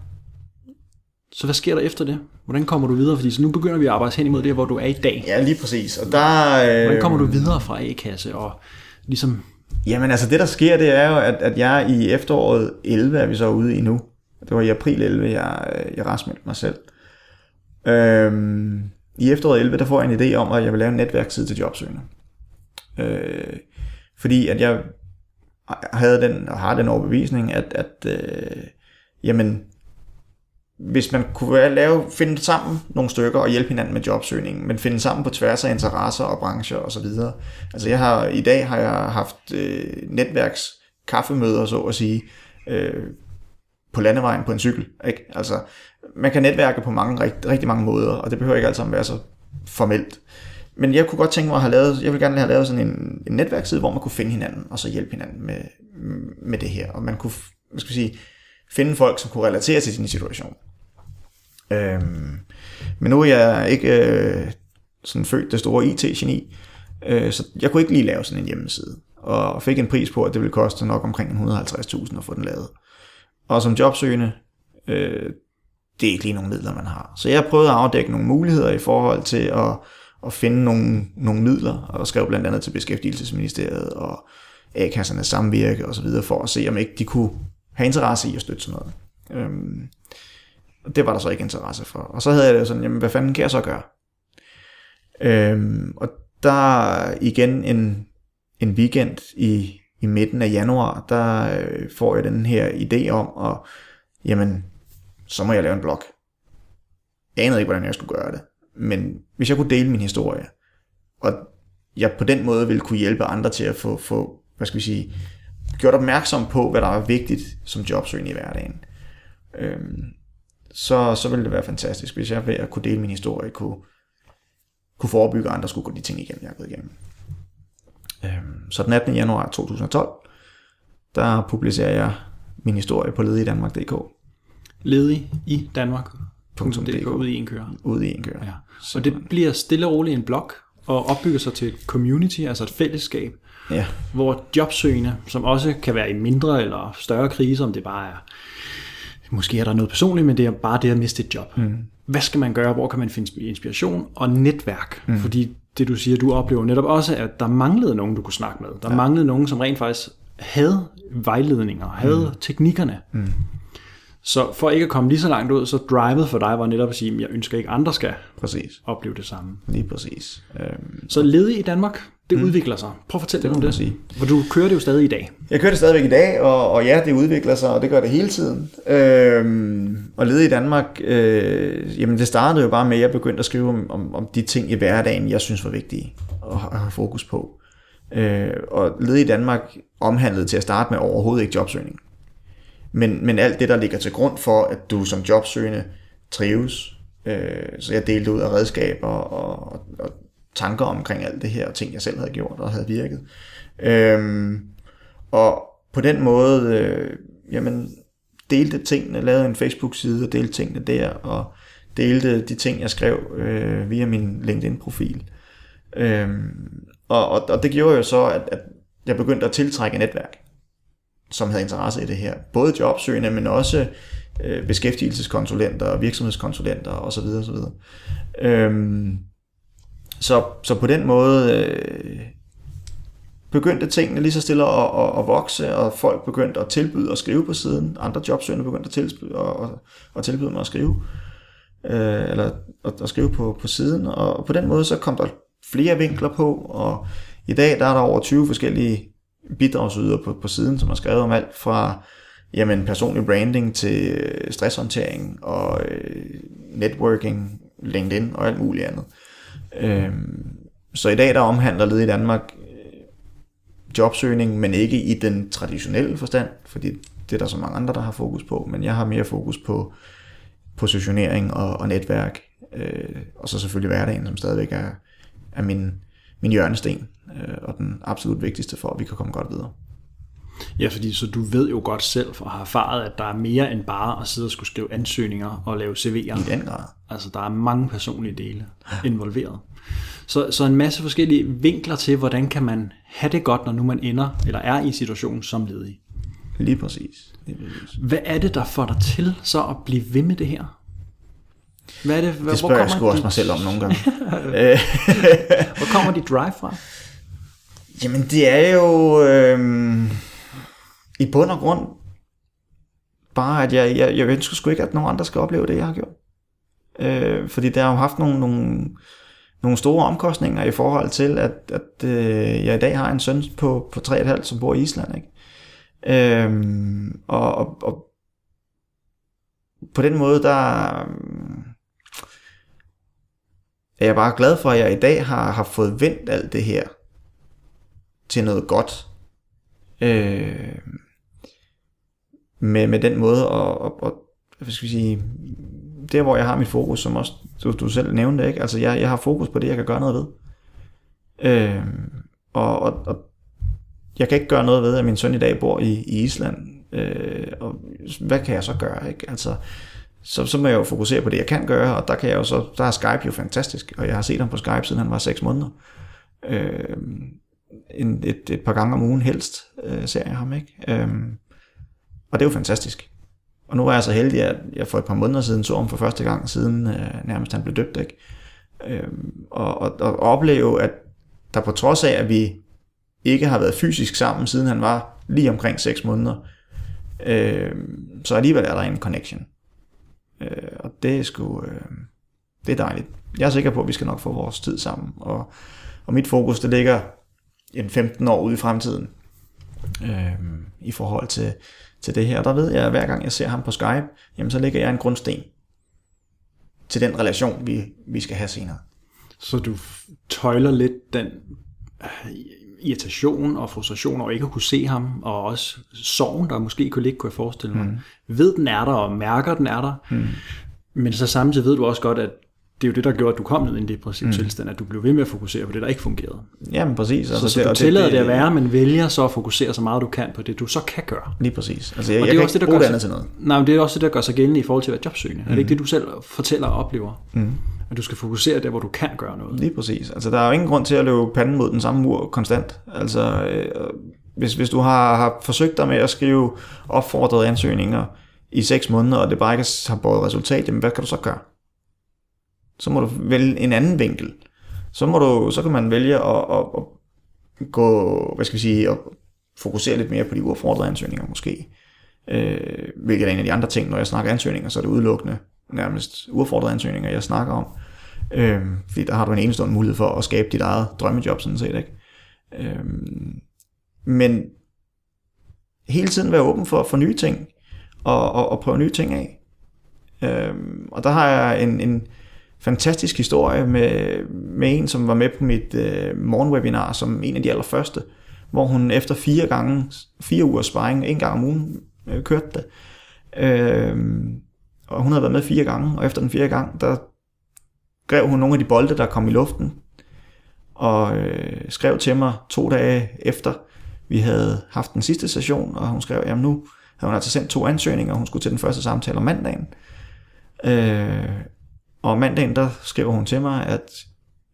Så hvad sker der efter det? Hvordan kommer du videre? Fordi så nu begynder vi at arbejde hen imod det, hvor du er i dag. Ja, lige præcis. Og der, øh... Hvordan kommer du videre fra A-kasse og ligesom... Jamen altså det der sker, det er jo, at, at jeg i efteråret 11 er vi så ude i nu. Det var i april 11, jeg, øh, jeg raskmeldte mig selv. Øhm, I efteråret 11, der får jeg en idé om, at jeg vil lave en netværksside til jobsøgende. Øh, fordi at jeg havde den, og har den overbevisning, at, at øh, jamen, hvis man kunne lave, finde sammen nogle stykker og hjælpe hinanden med jobsøgningen, men finde sammen på tværs af interesser og brancher og så videre. Altså jeg har, i dag har jeg haft øh, netværks kaffemøder, så at sige, øh, på landevejen på en cykel. Ikke? Altså, man kan netværke på mange, rigtig, rigtig mange måder, og det behøver ikke altid være så formelt. Men jeg kunne godt tænke mig at have lavet, jeg vil gerne have lavet sådan en, en netværksside, hvor man kunne finde hinanden, og så hjælpe hinanden med, med det her. Og man kunne, hvad skal sige, finde folk, som kunne relatere til sin situation. Øhm, men nu er jeg ikke øh, sådan født det store IT-geni, øh, så jeg kunne ikke lige lave sådan en hjemmeside. Og fik en pris på, at det ville koste nok omkring 150.000 at få den lavet. Og som jobsøgende, øh, det er ikke lige nogle midler, man har. Så jeg prøvede at afdække nogle muligheder i forhold til at, at finde nogle, nogle midler, og skrev blandt andet til Beskæftigelsesministeriet og A-kassernes samvirke osv., for at se, om ikke de kunne have interesse i at støtte sådan noget. Øhm, og det var der så ikke interesse for. Og så havde jeg det sådan, jamen hvad fanden kan jeg så gøre? Øhm, og der igen en, en weekend i i midten af januar, der øh, får jeg den her idé om, at jamen, så må jeg lave en blog. Jeg anede ikke, hvordan jeg skulle gøre det. Men hvis jeg kunne dele min historie, og jeg på den måde ville kunne hjælpe andre til at få, få hvad skal vi sige, gjort opmærksom på, hvad der er vigtigt som jobsøgende i hverdagen, øhm, så, så ville det være fantastisk, hvis jeg ved at kunne dele min historie, kunne, kunne forebygge, at andre skulle gå de ting igennem, jeg har gået igennem. Øhm, så den 18. januar 2012, der publicerer jeg min historie på ledigdanmark.dk. Ledig i Danmark.dk ud i en kører. Ud i en kører. Ja. Og det bliver stille og roligt en blog, og opbygger sig til et community, altså et fællesskab, ja. hvor jobsøgende, som også kan være i mindre eller større kriser, om det bare er, måske er der noget personligt, men det er bare det at miste et job. Mm. Hvad skal man gøre? Hvor kan man finde inspiration og netværk? Mm. Fordi det du siger, du oplever netop også, at der manglede nogen, du kunne snakke med. Der ja. manglede nogen, som rent faktisk havde vejledninger, havde mm. teknikkerne. Mm. Så for ikke at komme lige så langt ud, så drivet for dig var netop at sige, at jeg ønsker ikke, at andre skal præcis. opleve det samme. Lige præcis. Øhm, så ledig i Danmark, det mm. udvikler sig. Prøv at fortælle det om det. Sige. For du kører det jo stadig i dag. Jeg kører det stadigvæk i dag, og, og ja, det udvikler sig, og det gør det hele tiden. Øhm, og lede i Danmark, øh, jamen det startede jo bare med, at jeg begyndte at skrive om, om, om de ting i hverdagen, jeg synes var vigtige at have fokus på. Øh, og lede i Danmark omhandlede til at starte med overhovedet ikke jobsøgning. Men, men alt det, der ligger til grund for, at du som jobsøgende trives. Øh, så jeg delte ud af redskaber og, og, og tanker omkring alt det her, og ting jeg selv havde gjort og havde virket. Øhm, og på den måde, øh, jamen, delte tingene, lavede en Facebook-side og delte tingene der, og delte de ting, jeg skrev øh, via min LinkedIn-profil. Øhm, og, og, og det gjorde jo så, at, at jeg begyndte at tiltrække netværk, som havde interesse i det her. Både jobsøgende, men også øh, beskæftigelseskonsulenter, og virksomhedskonsulenter osv. osv. Øhm, så, så på den måde øh, begyndte tingene lige så stille at, at, at vokse, og folk begyndte at tilbyde at skrive på siden. Andre jobsøgende begyndte at tilbyde, at, at tilbyde mig at skrive, øh, eller at, at skrive på, på siden. Og på den måde så kom der flere vinkler på, og i dag der er der over 20 forskellige bidragsyder på, på siden, som har skrevet om alt fra jamen, personlig branding til øh, stresshåndtering og øh, networking, LinkedIn og alt muligt andet. Øhm, så i dag der omhandler led i Danmark øh, jobsøgning, men ikke i den traditionelle forstand, fordi det er der så mange andre, der har fokus på, men jeg har mere fokus på positionering og, og netværk, øh, og så selvfølgelig hverdagen, som stadigvæk er, er min, min hjørnesten, øh, og den absolut vigtigste for, at vi kan komme godt videre. Ja, fordi så du ved jo godt selv og har erfaret, at der er mere end bare at sidde og skulle skrive ansøgninger og lave CV'er. I den grad. Altså, der er mange personlige dele involveret. Så, så en masse forskellige vinkler til, hvordan kan man have det godt, når nu man ender, eller er i situationen som ledig. Lige præcis. Lige præcis. Hvad er det, der får dig til så at blive ved med det her? Hvad er det, det spørger jeg sgu også mig selv om nogle gange. hvor kommer dit drive fra? Jamen, det er jo øh, i bund og grund bare, at jeg, jeg, jeg ønsker sgu ikke, at nogen andre skal opleve det, jeg har gjort. Øh, fordi det har jo haft nogle, nogle, nogle store omkostninger i forhold til, at, at øh, jeg i dag har en søn på, på 3,5, som bor i Island. Ikke? Øh, og, og, og på den måde, der øh, er jeg bare glad for, at jeg i dag har, har fået vendt alt det her til noget godt. Øh, med, med den måde, og, og, og hvad skal vi sige, der hvor jeg har mit fokus, som også du, du selv nævnte, ikke? altså jeg, jeg har fokus på det, jeg kan gøre noget ved. Øh, og, og, og jeg kan ikke gøre noget ved, at min søn i dag bor i, i Island, øh, og hvad kan jeg så gøre? Ikke? Altså, så, så må jeg jo fokusere på det, jeg kan gøre, og der kan jeg jo så, der er Skype jo fantastisk, og jeg har set ham på Skype, siden han var 6 måneder. Øh, en, et, et par gange om ugen helst, øh, ser jeg ham, ikke? Øh, og det er jo fantastisk. Og nu er jeg så heldig, at jeg for et par måneder siden så ham for første gang, siden øh, nærmest han blev døbt, ikke? Øh, og, og, og opleve, at der på trods af, at vi ikke har været fysisk sammen, siden han var lige omkring 6 måneder, øh, så alligevel er der en connection. Øh, og det er sgu, øh, det er dejligt. Jeg er sikker på, at vi skal nok få vores tid sammen, og, og mit fokus, det ligger en 15 år ude i fremtiden, øh, i forhold til, til det her. Og der ved jeg, at hver gang jeg ser ham på Skype, jamen så lægger jeg en grundsten til den relation, vi, vi skal have senere. Så du tøjler lidt den irritation og frustration over ikke at kunne se ham, og også sorgen, der måske kunne ligge, kunne jeg forestille mig. Mm. Ved, den er der, og mærker, den er der. Mm. Men så samtidig ved du også godt, at det er jo det, der gjorde, at du kom ned i en depressiv mm. tilstand, at du blev ved med at fokusere på det, der ikke fungerede. Jamen præcis. Altså, så, så det, du tillader det, det, at være, men vælger så at fokusere så meget du kan på det, du så kan gøre. Lige præcis. Altså, jeg, og det er jeg også det, der gør sig, til noget. Nej, men det er også det, der gør sig gældende i forhold til at være jobsøgende. Mm. Er det ikke det, du selv fortæller og oplever? Mm. At du skal fokusere der, hvor du kan gøre noget. Lige præcis. Altså, der er jo ingen grund til at løbe panden mod den samme mur konstant. Altså, øh, hvis, hvis du har, har forsøgt dig med at skrive opfordrede ansøgninger i 6 måneder, og det bare ikke har båret resultat, jamen hvad kan du så gøre? Så må du vælge en anden vinkel. Så, må du, så kan man vælge at, at, at gå, hvad skal vi sige, at fokusere lidt mere på de uaffordrede ansøgninger måske. Øh, hvilket er en af de andre ting, når jeg snakker ansøgninger, så er det udelukkende nærmest uaffordrede ansøgninger, jeg snakker om. Øh, fordi der har du en enestående mulighed for at skabe dit eget drømmejob, sådan set. Ikke? Øh, men hele tiden være åben for, for nye ting, og, og, og prøve nye ting af. Øh, og der har jeg en, en, fantastisk historie med, med en, som var med på mit øh, morgenwebinar som en af de allerførste, hvor hun efter fire gange, fire uger sparring, en gang om ugen, øh, kørte det. Øh, og hun havde været med fire gange, og efter den fjerde gang, der grev hun nogle af de bolde, der kom i luften, og øh, skrev til mig to dage efter, vi havde haft den sidste session, og hun skrev, jamen nu havde hun altså sendt to ansøgninger, og hun skulle til den første samtale om mandagen. Øh, og mandagen, der skriver hun til mig, at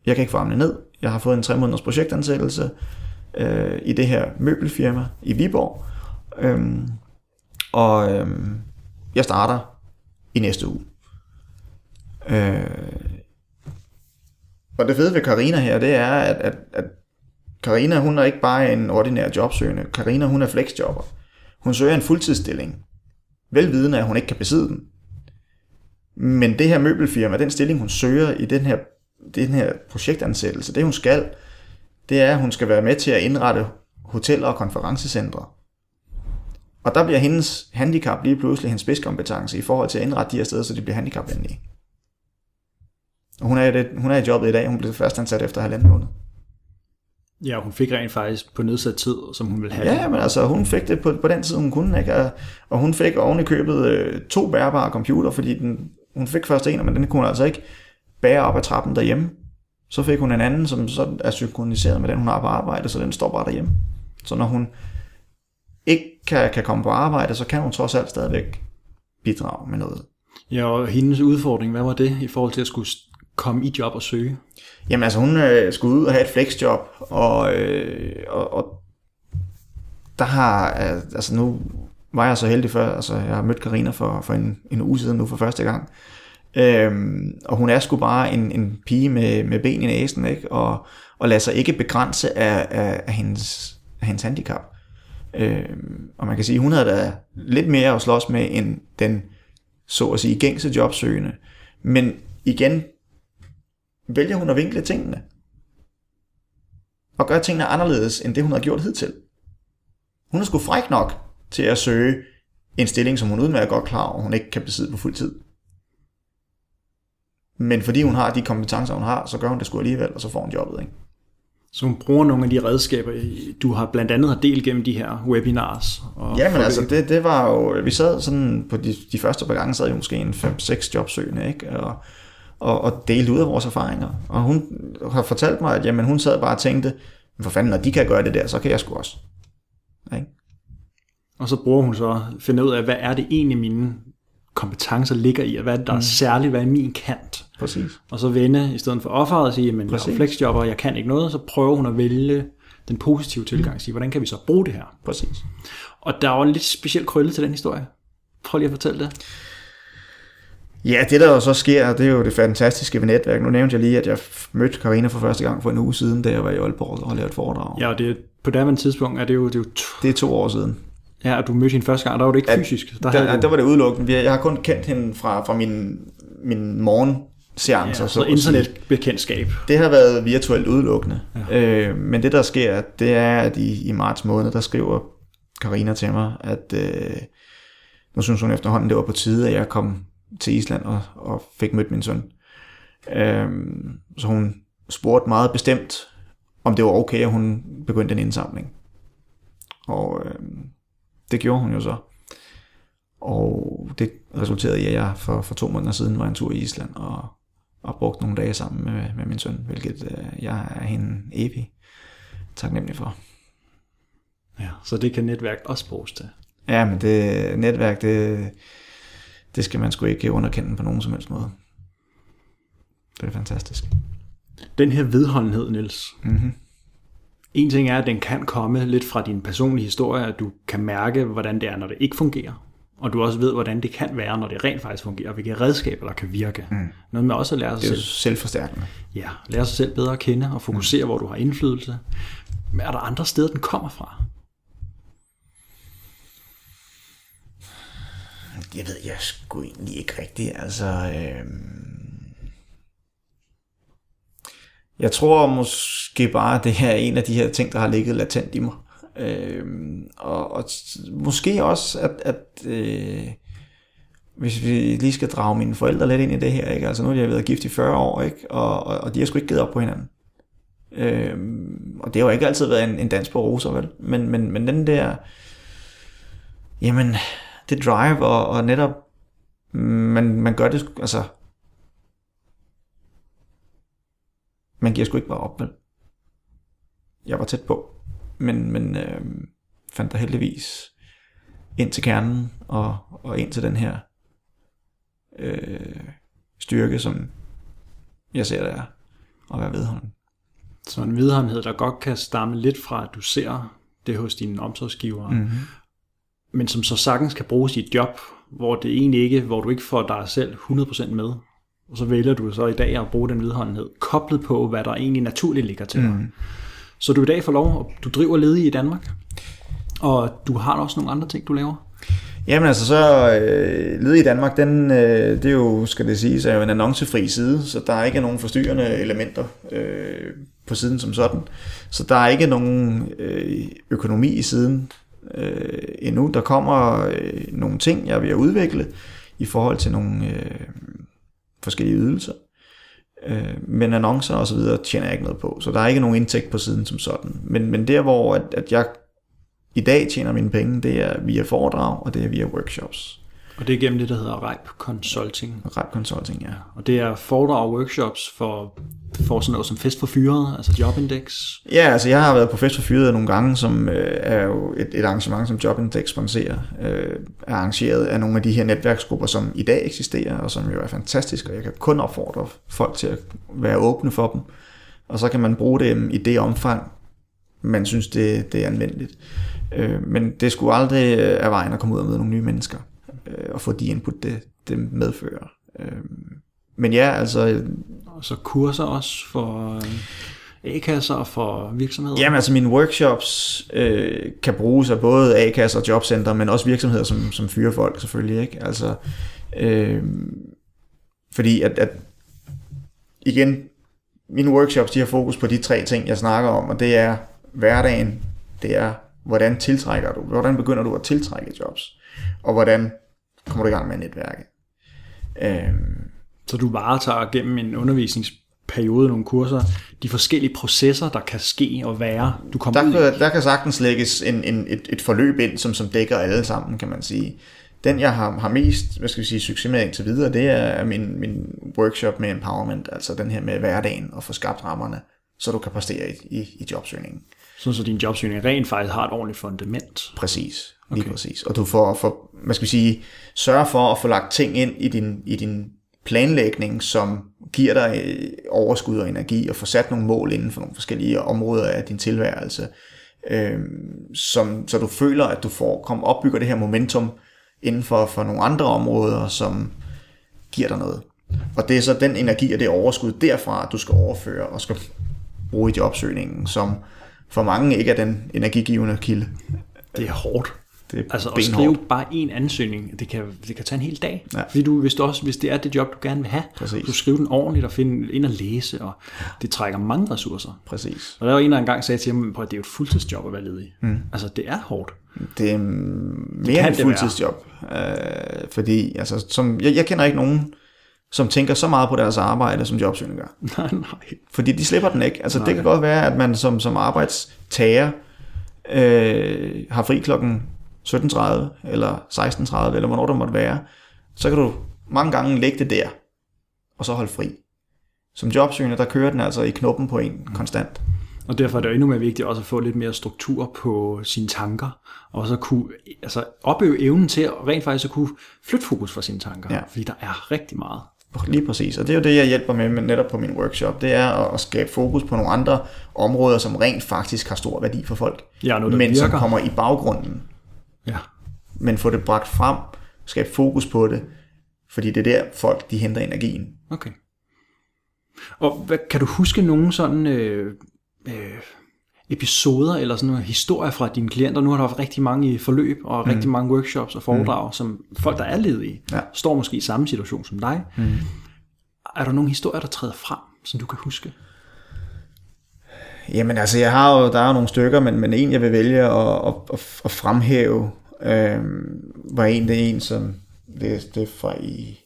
jeg kan ikke få armene ned. Jeg har fået en tre måneders projektansættelse øh, i det her møbelfirma i Viborg. Øhm, og øhm, jeg starter i næste uge. Øh, og det fede ved Karina her, det er, at, at, at Karina, hun er ikke bare en ordinær jobsøgende. Karina, hun er flexjobber. Hun søger en fuldtidsstilling. Velvidende, at hun ikke kan besidde den. Men det her møbelfirma, den stilling, hun søger i den her, den her projektansættelse, det hun skal, det er, at hun skal være med til at indrette hoteller og konferencecentre. Og der bliver hendes handicap lige pludselig hendes spidskompetence i forhold til at indrette de her steder, så de bliver handicapvenlige. Og hun er, i det, hun er i jobbet i dag, hun blev først ansat efter halvanden måned. Ja, hun fik rent faktisk på nedsat tid, som hun ville have. Ja, men altså, hun fik det på, på den tid, hun kunne, ikke? Og hun fik oven i købet øh, to bærbare computer, fordi den hun fik først en, men den kunne hun altså ikke bære op ad trappen derhjemme. Så fik hun en anden, som så er synkroniseret med den, hun har på arbejde, så den står bare derhjemme. Så når hun ikke kan, kan komme på arbejde, så kan hun trods alt stadigvæk bidrage med noget. Ja, og hendes udfordring, hvad var det i forhold til at skulle komme i job og søge? Jamen altså, hun øh, skulle ud og have et flexjob, og, øh, og, og der har, øh, altså nu var jeg så heldig før, altså jeg har mødt Karina for, for en, en uge siden nu for første gang, øhm, og hun er sgu bare en, en pige med, med ben i næsen, ikke? Og, og lader sig ikke begrænse af, af, af, hendes, af hendes handicap. Øhm, og man kan sige, hun havde da lidt mere at slås med end den, så at sige, gængse jobsøgende. Men igen, vælger hun at vinkle tingene. Og gøre tingene anderledes, end det hun har gjort hidtil. Hun er sgu fræk nok til at søge en stilling, som hun udmærket godt klar over, hun ikke kan besidde på fuld tid. Men fordi hun har de kompetencer, hun har, så gør hun det sgu alligevel, og så får hun jobbet. Ikke? Så hun bruger nogle af de redskaber, du har blandt andet har delt gennem de her webinars. Og ja, men altså det, det var jo, vi sad sådan på de, de første par gange, sad jo måske en 5-6 jobsøgende, ikke? Og, og, og delte ud af vores erfaringer. Og hun har fortalt mig, at jamen, hun sad bare og tænkte, for fanden, når de kan gøre det der, så kan jeg sgu også. Ikke? Og så bruger hun så at finde ud af, hvad er det egentlig mine kompetencer ligger i, og hvad der mm. er særligt, hvad er min kant. Præcis. Og så vende, i stedet for offeret og sige, at jeg er flexjobber, jeg kan ikke noget, så prøver hun at vælge den positive tilgang og sige, hvordan kan vi så bruge det her? Præcis. Og der er jo en lidt speciel krølle til den historie. Prøv lige at fortælle det. Ja, det der jo så sker, det er jo det fantastiske ved netværk. Nu nævnte jeg lige, at jeg mødte Karina for første gang for en uge siden, da jeg var i Aalborg og lavede et foredrag. Ja, og det, på daværende tidspunkt er det jo... Det er, jo det er to år siden. Ja, og du mødte hende første gang, der var det ikke fysisk. Der, der, der var det udelukkende. Jeg har kun kendt hende fra, fra min, min morgen seancer. Ja, så, så internetbekendtskab. Det har været virtuelt udelukkende. Ja. Øh, men det der sker, det er, at i, i marts måned, der skriver Karina til mig, at øh, nu synes hun efterhånden, det var på tide, at jeg kom til Island og, og fik mødt min søn. Øh, så hun spurgte meget bestemt, om det var okay, at hun begyndte en indsamling. Og øh, det gjorde hun jo så. Og det resulterede i, at jeg for, for to måneder siden var en tur i Island og, og brugte nogle dage sammen med, med min søn, hvilket øh, jeg er hende evig taknemmelig for. Ja, så det kan netværk også bruges til? Ja, men det netværk, det, det skal man sgu ikke underkende på nogen som helst måde. Det er fantastisk. Den her vedholdenhed, Niels, mm-hmm. En ting er, at den kan komme lidt fra din personlige historie, at du kan mærke, hvordan det er, når det ikke fungerer. Og du også ved, hvordan det kan være, når det rent faktisk fungerer, og hvilke redskaber, der kan virke. Mm. Noget med også at lære sig selv. Selvforstærkende. Ja, lære sig selv bedre at kende og fokusere, mm. hvor du har indflydelse. Men er der andre steder, den kommer fra? Det ved jeg sgu egentlig ikke rigtigt. Altså, øh... Jeg tror måske bare, at det her er en af de her ting, der har ligget latent i mig. Øh, og, og måske også, at, at øh, hvis vi lige skal drage mine forældre lidt ind i det her, ikke? altså nu har jeg været gift i 40 år, ikke? Og, og, og de har sgu ikke givet op på hinanden. Øh, og det har jo ikke altid været en, en dans på roser, vel? Men, men, men den der, jamen, det drive, og, og netop, man, man gør det, altså, man giver sgu ikke bare op, vel? Jeg var tæt på, men, men øh, fandt der heldigvis ind til kernen, og, og ind til den her øh, styrke, som jeg ser, der er at være vedholden. Så en vedholdenhed, der godt kan stamme lidt fra, at du ser det hos dine omsorgsgiver, mm-hmm. men som så sagtens kan bruges i et job, hvor det egentlig ikke, hvor du ikke får dig selv 100% med. Og så vælger du så i dag at bruge den vedholdenhed, koblet på, hvad der egentlig naturligt ligger til dig. Mm. Så du i dag får lov, og du driver ledig i Danmark, og du har også nogle andre ting, du laver. Jamen altså, så øh, ledig i Danmark, den, øh, det er jo, skal det sige, er jo en annoncefri side, så der er ikke nogen forstyrrende elementer øh, på siden som sådan. Så der er ikke nogen øh, økonomi i siden øh, endnu. Der kommer øh, nogle ting, jeg vil udvikle i forhold til nogle øh, forskellige ydelser. Øh, men annoncer og så videre tjener jeg ikke noget på, så der er ikke nogen indtægt på siden som sådan. Men, men der hvor at, at jeg i dag tjener mine penge, det er via foredrag, og det er via workshops. Og det er gennem det, der hedder REIP Consulting. REIP Consulting, ja. Og det er foredrag og workshops for, for sådan noget som Fest for Fyret, altså Jobindex. Ja, altså jeg har været på Fest for Fyret nogle gange, som øh, er jo et, et arrangement, som Jobindex sponsorer. Øh, er arrangeret af nogle af de her netværksgrupper, som i dag eksisterer, og som jo er fantastisk, og jeg kan kun opfordre folk til at være åbne for dem. Og så kan man bruge det i det omfang, man synes, det, det er anvendeligt. Øh, men det skulle aldrig øh, af vejen at komme ud og møde nogle nye mennesker, øh, og få de input, det, det medfører. Øh, men ja, altså... Og så kurser også for øh, A-kasser og for virksomheder? Jamen altså mine workshops øh, kan bruges af både A-kasser og jobcenter, men også virksomheder, som, som fyrer folk selvfølgelig. Ikke? Altså, øh, fordi at, at igen, mine workshops de har fokus på de tre ting, jeg snakker om, og det er hverdagen, det er hvordan tiltrækker du, hvordan begynder du at tiltrække jobs, og hvordan kommer du i gang med at netværke. Øhm, så du varetager gennem en undervisningsperiode, nogle kurser, de forskellige processer, der kan ske og være, du kommer der, ud i? Der kan sagtens lægges en, en, et, et forløb ind, som, som dækker alle sammen, kan man sige. Den, jeg har, har mest hvad skal vi sige, succes med indtil videre, det er min, min workshop med empowerment, altså den her med hverdagen og få skabt rammerne, så du kan præstere i, i, i jobsøgningen. Sådan så din jobsøgning rent faktisk har et ordentligt fundament. Præcis, lige okay. præcis. Og du får, for, hvad skal sige, sørge for at få lagt ting ind i din, i din planlægning, som giver dig øh, overskud og energi, og få sat nogle mål inden for nogle forskellige områder af din tilværelse, øh, som, så du føler, at du får kom opbygger det her momentum inden for, for nogle andre områder, som giver dig noget. Og det er så den energi og det overskud derfra, du skal overføre og skal bruge i jobsøgningen, som for mange ikke er den energigivende kilde. Det er hårdt. Det er altså at skrive bare en ansøgning, det kan, det kan tage en hel dag. Ja. Fordi du, hvis, du også, hvis det er det job, du gerne vil have, Præcis. du skriver den ordentligt og finde ind og læse, og det trækker mange ressourcer. Præcis. Og der var en, der engang sagde til mig, at det er jo et fuldtidsjob at være ledig. Mm. Altså, det er hårdt. Det er mere end et fuldtidsjob. Øh, fordi, altså, som, jeg, jeg kender ikke nogen, som tænker så meget på deres arbejde, som jobsøgning gør. Nej, nej. Fordi de slipper den ikke. Altså nej. det kan godt være, at man som, som arbejdstager øh, har fri klokken 17.30 eller 16.30, eller hvornår det måtte være. Så kan du mange gange lægge det der, og så holde fri. Som jobsøgende, der kører den altså i knoppen på en konstant. Og derfor er det jo endnu mere vigtigt også at få lidt mere struktur på sine tanker, og så kunne altså, opøve evnen til at rent faktisk at kunne flytte fokus fra sine tanker, ja. fordi der er rigtig meget. Lige præcis, og det er jo det, jeg hjælper med, med netop på min workshop. Det er at skabe fokus på nogle andre områder, som rent faktisk har stor værdi for folk. Ja, noget, men virker. som kommer i baggrunden. Ja. Men få det bragt frem, skabe fokus på det, fordi det er der folk, de henter energien. Okay. Og hvad, kan du huske nogen sådan øh, øh, episoder eller sådan nogle historier fra dine klienter? Nu har der været rigtig mange i forløb og mm. rigtig mange workshops og foredrag, mm. som folk, der er ledige, ja. står måske i samme situation som dig. Mm. Er der nogle historier, der træder frem, som du kan huske? Jamen altså, jeg har jo, der er jo nogle stykker, men, men en, jeg vil vælge at, at, at, at fremhæve, øh, var en, det er en, som det, det er fra i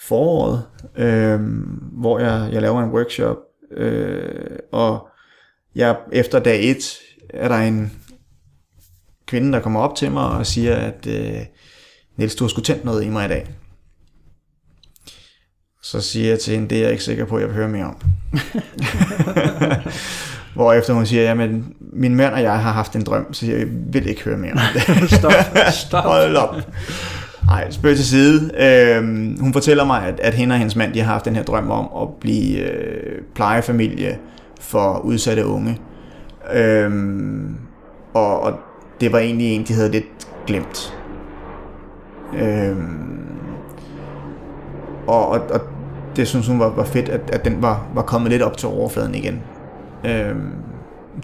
foråret, øh, hvor jeg, jeg laver en workshop, øh, og jeg, efter dag 1 er der en kvinde, der kommer op til mig og siger, at øh, Niels, du har sgu tændt noget i mig i dag. Så siger jeg til hende, det er jeg ikke sikker på, at jeg vil høre mere om. Hvor efter hun siger, jamen min mand og jeg har haft en drøm, så jeg vil ikke høre mere om det. stop, stop. Hold op. Nej, spørg til side. Øhm, hun fortæller mig, at, at hende og hendes mand de har haft den her drøm om at blive øh, plejefamilie for udsatte unge. Øhm, og, og det var egentlig en, de havde lidt glemt. Øhm, og, og, og det synes hun var, var fedt, at, at den var, var kommet lidt op til overfladen igen. Øhm,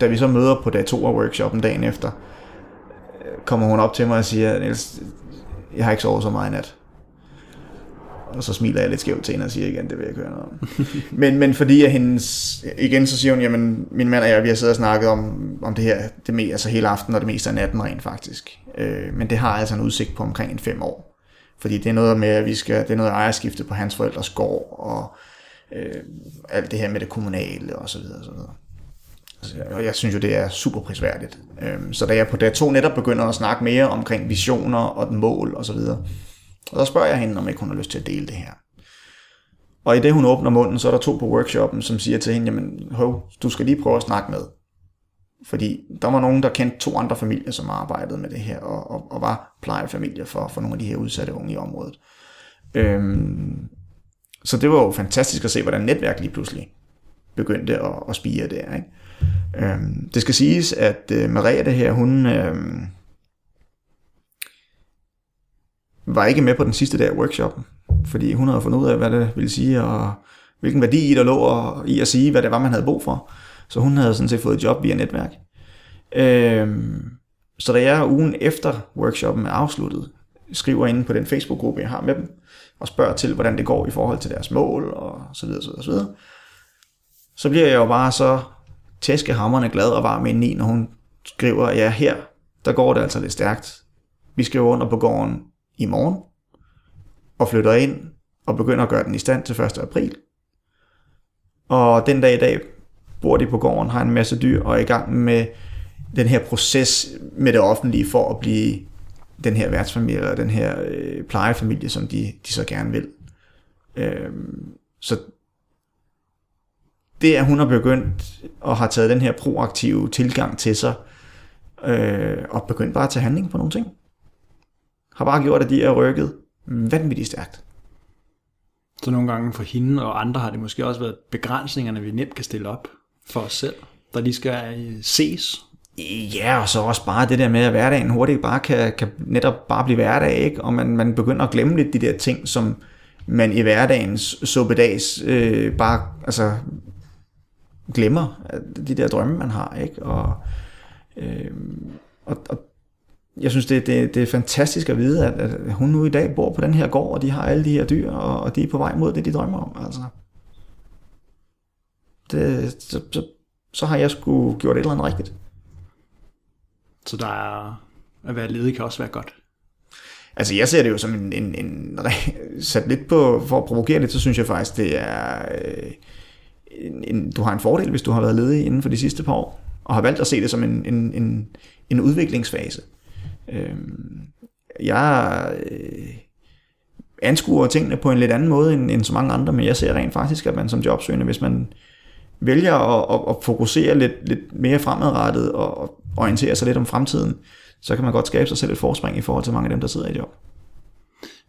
da vi så møder på dag 2 af workshoppen dagen efter, kommer hun op til mig og siger, Niels, jeg har ikke sovet så meget i nat. Og så smiler jeg lidt skævt til hende og siger igen, det vil jeg ikke høre noget om. men, men fordi at hendes, igen så siger hun, jamen min mand og jeg, vi har siddet og snakket om, om det her, det mest, altså hele aftenen og det meste af natten rent faktisk. Øh, men det har altså en udsigt på omkring en fem år. Fordi det er noget med, at vi skal, det er noget ejerskifte på hans forældres gård, og øh, alt det her med det kommunale og så videre. Og så videre. Altså, og jeg synes jo, det er super prisværdigt. Øh, så da jeg på dag to netop begynder at snakke mere omkring visioner og mål og så videre, Og så spørger jeg hende, om ikke hun har lyst til at dele det her. Og i det hun åbner munden, så er der to på workshoppen, som siger til hende, jamen hov, du skal lige prøve at snakke med. Fordi der var nogen, der kendte to andre familier, som arbejdede med det her, og, og, og var plejefamilier for, for nogle af de her udsatte unge i området. Øhm, så det var jo fantastisk at se, hvordan netværk lige pludselig begyndte at, at spire der. Ikke? Øhm, det skal siges, at øh, Maria det her, hun øh, var ikke med på den sidste dag af workshoppen, fordi hun havde fundet ud af, hvad det ville sige, og hvilken værdi i der lå og i at sige, hvad det var, man havde brug for. Så hun havde sådan set fået et job via netværk. Øhm, så da jeg ugen efter workshoppen er afsluttet, skriver inde på den Facebook-gruppe, jeg har med dem, og spørger til, hvordan det går i forhold til deres mål, og så videre, så videre, så videre. Så bliver jeg jo bare så tæskehammerne glad og varm ind i, når hun skriver, ja her, der går det altså lidt stærkt. Vi skriver under på gården i morgen, og flytter ind, og begynder at gøre den i stand til 1. april. Og den dag i dag bor de på gården, har en masse dyr, og er i gang med den her proces med det offentlige for at blive den her værtsfamilie, eller den her øh, plejefamilie, som de, de så gerne vil. Øh, så det, at hun har begyndt og har taget den her proaktive tilgang til sig, øh, og begyndt bare at tage handling på nogle ting, har bare gjort, at de er rykket vanvittigt stærkt. Så nogle gange for hende og andre har det måske også været begrænsningerne, vi nemt kan stille op for os selv, der lige skal ses. Ja, og så også bare det der med, at hverdagen hurtigt bare kan, kan netop bare blive hverdag, ikke? og man, man begynder at glemme lidt de der ting, som man i hverdagens suppedags øh, bare altså, glemmer, øh, de der drømme, man har. Ikke? Og, øh, og, og jeg synes, det, det, det er fantastisk at vide, at, at hun nu i dag bor på den her gård, og de har alle de her dyr, og, og de er på vej mod det, de drømmer om. Altså. Det, så, så, så har jeg sgu gjort et eller andet rigtigt. Så der er, at være ledig kan også være godt. Altså jeg ser det jo som en, en, en sat lidt på, for at provokere lidt, så synes jeg faktisk, det er, øh, en, en, du har en fordel, hvis du har været ledig inden for de sidste par år, og har valgt at se det som en, en, en, en udviklingsfase. Øh, jeg øh, anskuer tingene på en lidt anden måde end, end så mange andre, men jeg ser rent faktisk, at man som jobsøgende, hvis man vælger at, at, at fokusere lidt, lidt mere fremadrettet og orientere sig lidt om fremtiden, så kan man godt skabe sig selv et forspring i forhold til mange af dem, der sidder i job.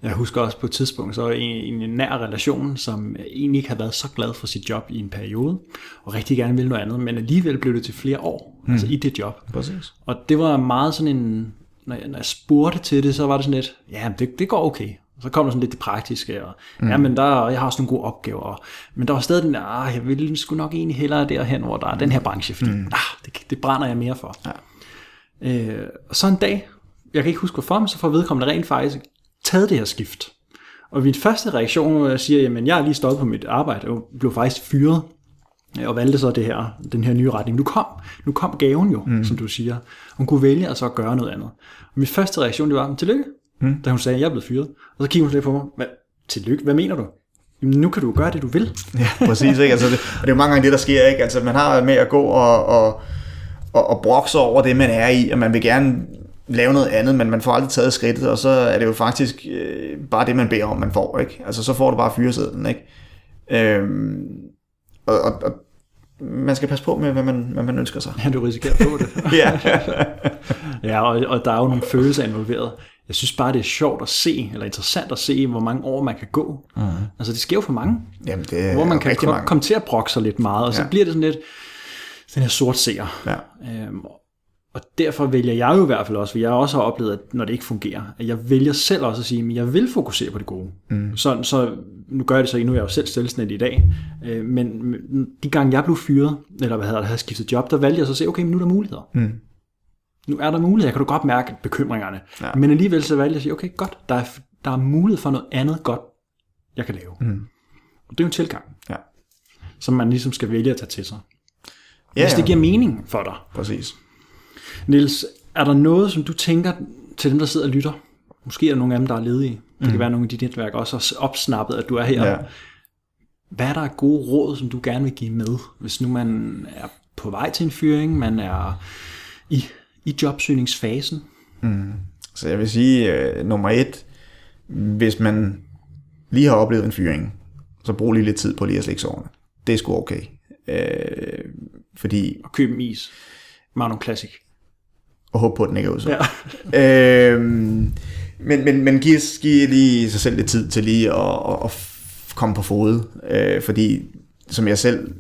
Jeg husker også på et tidspunkt, så en, en nær relation, som egentlig ikke havde været så glad for sit job i en periode, og rigtig gerne ville noget andet, men alligevel blev det til flere år, mm. altså i det job. Præcis. Og det var meget sådan en, når jeg, når jeg spurgte til det, så var det sådan lidt, ja, det, det går okay. Så kom der sådan lidt det praktiske, og mm. ja, men der, jeg har også nogle gode opgaver. Og, men der var stadig den der, ah, jeg ville sgu nok egentlig hellere derhen, hvor der er den her branche, fordi mm. ah, det, det brænder jeg mere for. Ja. Øh, og så en dag, jeg kan ikke huske hvorfor, men så får vedkommende rent faktisk taget det her skift. Og min første reaktion, hvor jeg siger, jamen jeg er lige stoppet på mit arbejde, og blev faktisk fyret, og valgte så det her, den her nye retning. Nu kom, nu kom gaven jo, mm. som du siger. Hun kunne vælge at så gøre noget andet. Og min første reaktion, det var, tillykke, mm. da hun sagde, at jeg er blevet fyret. Og så kiggede hun lidt på mig, hvad, tillykke, hvad mener du? Jamen, nu kan du gøre det, du vil. Ja, præcis. Ikke? Altså, det, og det er jo mange gange det, der sker. Ikke? Altså, man har med at gå og, og, og, og brokse over det, man er i, og man vil gerne lave noget andet, men man får aldrig taget skridtet, og så er det jo faktisk øh, bare det, man beder om, man får. Ikke? Altså, så får du bare fyresedlen. Ikke? Øhm, og, og, og man skal passe på med, hvad man, hvad man ønsker sig. Ja, du risikerer at få det. ja. ja, og, og der er jo nogle følelser involveret. Jeg synes bare, det er sjovt at se, eller interessant at se, hvor mange år man kan gå. Mm. Altså, det sker jo for mange. Jamen, det er hvor man kan komme kom til at brokke sig lidt meget, og så ja. bliver det sådan lidt, den her sort seer. Ja. Øhm, og derfor vælger jeg jo i hvert fald også, for jeg også har oplevet, at når det ikke fungerer, at jeg vælger selv også at sige, at jeg vil fokusere på det gode. Mm. Så, så nu gør jeg det så nu er jeg jo selv selvstændig i dag, øh, men de gange jeg blev fyret, eller hvad hedder det, havde skiftet job, der valgte jeg så at sige, okay, men nu er der muligheder. Mm. Nu er der muligheder, kan du godt mærke bekymringerne. Ja. Men alligevel så valgte jeg at sige, okay, godt, der er, der er mulighed for noget andet godt, jeg kan lave. Mm. Og det er jo en tilgang, ja. som man ligesom skal vælge at tage til sig. Ja, Hvis det giver mening for dig. Præcis. Nils, er der noget, som du tænker til dem, der sidder og lytter? Måske er der nogle af dem, der er ledige. Det mm. kan være, nogle af de netværk også har opsnappet, at du er her. Ja. Hvad er der gode råd, som du gerne vil give med, hvis nu man er på vej til en fyring, man er i, i jobsøgningsfasen? Mm. Så jeg vil sige, uh, nummer et, hvis man lige har oplevet en fyring, så brug lige lidt tid på lige at slække sårene. Det er sgu okay. Øh, fordi, Og køb en is. Magnum Classic. og håbe på, at den ikke er udsat. Ja. øhm, men, men, men giv, giv lige sig selv lidt tid til lige at, at, at komme på fod. Øh, fordi, som jeg selv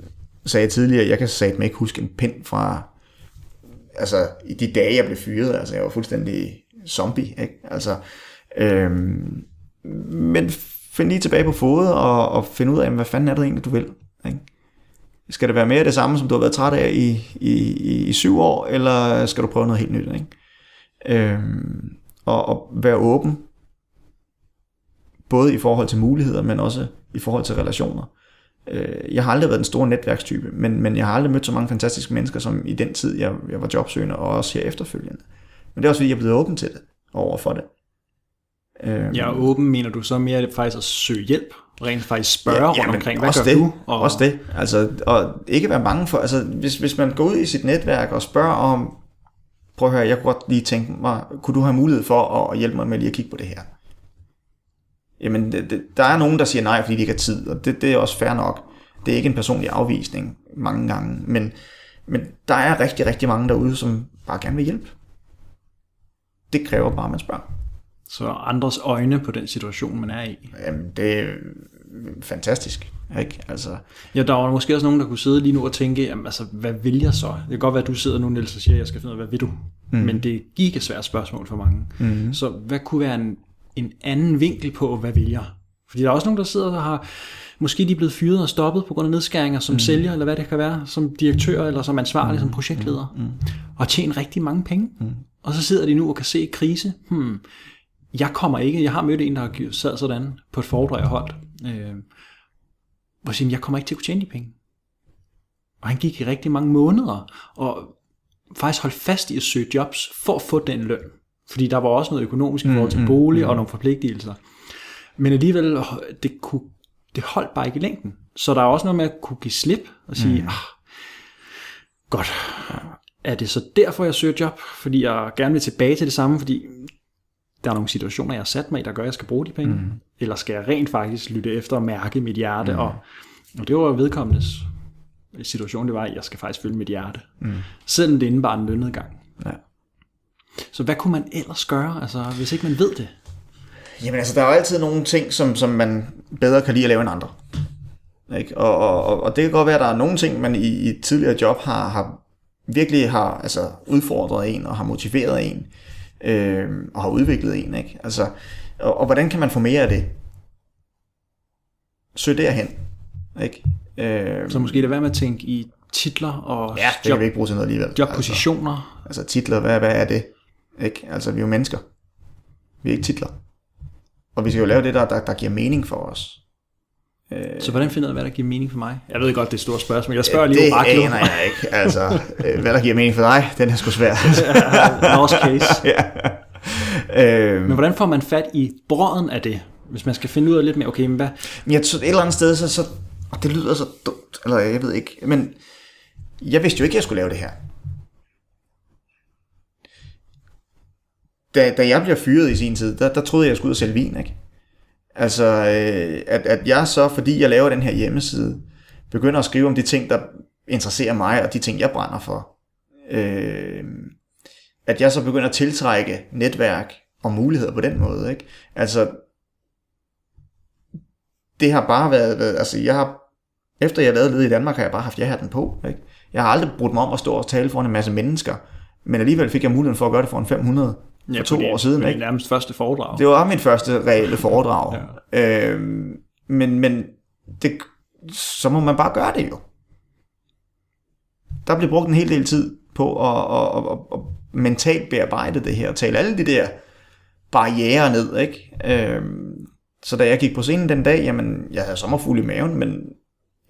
sagde tidligere, jeg kan satme ikke huske en pind fra, altså i de dage, jeg blev fyret, altså jeg var fuldstændig zombie, ikke? Altså, øhm, men find lige tilbage på fodet og, og find ud af, hvad fanden er det egentlig, du vil, ikke? Skal det være mere det samme, som du har været træt af i, i, i, i syv år, eller skal du prøve noget helt nyt, ikke? Øhm, og, og være åben, både i forhold til muligheder, men også i forhold til relationer. Øh, jeg har aldrig været den store netværkstype, men, men jeg har aldrig mødt så mange fantastiske mennesker, som i den tid, jeg, jeg var jobsøgende, og også her efterfølgende. Men det er også fordi, jeg er blevet åben til det, over for det. Øhm, Jeg er åben, mener du så mere faktisk at søge hjælp? Rent faktisk spørge ja, rundt men omkring, hvad også gør det, du? Og... Også det. Altså, og ikke være bange for, altså hvis, hvis man går ud i sit netværk og spørger om, prøv at høre, jeg kunne godt lige tænke mig, kunne du have mulighed for at hjælpe mig med lige at kigge på det her? Jamen, det, det, der er nogen, der siger nej, fordi de ikke har tid, og det, det er også fair nok. Det er ikke en personlig afvisning mange gange, men, men der er rigtig, rigtig mange derude, som bare gerne vil hjælpe. Det kræver bare, at man spørger. Så andres øjne på den situation, man er i. Jamen, det er fantastisk, ikke? Altså, Ja, der var måske også nogen, der kunne sidde lige nu og tænke, jamen, altså, hvad vil jeg så? Det kan godt være, at du sidder nu, Niels, og siger, at jeg skal finde ud af, hvad vil du? Mm. Men det er et gigasvært spørgsmål for mange. Mm. Så hvad kunne være en, en anden vinkel på, hvad vil jeg? Fordi der er også nogen, der sidder og har, måske de er blevet fyret og stoppet på grund af nedskæringer som mm. sælger, eller hvad det kan være, som direktør eller som ansvarlig, mm. som projektleder, mm. og tjene rigtig mange penge. Mm. Og så sidder de nu og kan se krise. Hmm, jeg kommer ikke, jeg har mødt en, der har sad sådan på et foredrag, jeg holdt, øh, hvor siger, jeg kommer ikke til at kunne tjene de penge. Og han gik i rigtig mange måneder, og faktisk holdt fast i at søge jobs, for at få den løn. Fordi der var også noget økonomisk i forhold til bolig og nogle forpligtelser. Men alligevel, det, kunne, det holdt bare ikke i længden. Så der er også noget med at kunne give slip og sige, mm. ah, godt, er det så derfor, jeg søger job? Fordi jeg gerne vil tilbage til det samme, fordi der er nogle situationer, jeg har sat mig i, der gør, at jeg skal bruge de penge. Mm. Eller skal jeg rent faktisk lytte efter og mærke mit hjerte? Mm. Og, og det var vedkommendes situation, det var, at jeg skal faktisk følge mit hjerte. Mm. Selvom det indebar en lønnedgang. Så hvad kunne man ellers gøre, altså, hvis ikke man ved det? Jamen altså, der er jo altid nogle ting, som, som man bedre kan lide at lave end andre. Ikke? Og, og, og, og det kan godt være, at der er nogle ting, man i, i et tidligere job har, har virkelig har altså, udfordret en og har motiveret en øh, og har udviklet en. Ikke? Altså, og, og hvordan kan man få mere af det? Søg derhen. Ikke? Øh, Så måske det være med at tænke i titler og ja, det job, kan vi ikke bruge til noget alligevel. jobpositioner. Altså, altså titler, hvad, hvad er det? Ikke? Altså, vi er jo mennesker. Vi er ikke titler. Og vi skal jo lave det, der, der, der giver mening for os. Så hvordan finder jeg, hvad der giver mening for mig? Jeg ved godt, det er et stort spørgsmål. Jeg spørger lige det oraklet. aner jeg ikke. Altså, øh, hvad der giver mening for dig, den er sgu svær. Norsk case. ja. øh, Men hvordan får man fat i brøden af det? Hvis man skal finde ud af lidt mere, okay, men hvad? jeg tror, et eller andet sted, så, så og det lyder så dumt, eller jeg ved ikke, men jeg vidste jo ikke, at jeg skulle lave det her. Da, da jeg bliver fyret i sin tid, der, der troede jeg, jeg skulle ud og sælge vin, ikke? Altså, øh, at, at jeg så, fordi jeg laver den her hjemmeside, begynder at skrive om de ting, der interesserer mig, og de ting, jeg brænder for. Øh, at jeg så begynder at tiltrække netværk og muligheder på den måde. Ikke? Altså, det har bare været, altså jeg har, efter jeg lavede led i Danmark, har jeg bare haft ja-hatten på. Ikke? Jeg har aldrig brugt mig om at stå og tale foran en masse mennesker, men alligevel fik jeg muligheden for at gøre det foran 500 for to fordi år siden. Det Ikke? nærmest første foredrag. Det var mit første reelle foredrag. ja. øhm, men men det, så må man bare gøre det jo. Der bliver brugt en hel del tid på at, at, at, at mentalt bearbejde det her, og tale alle de der barriere ned, ikke? Øhm, så da jeg gik på scenen den dag, jamen, jeg havde sommerfugle i maven, men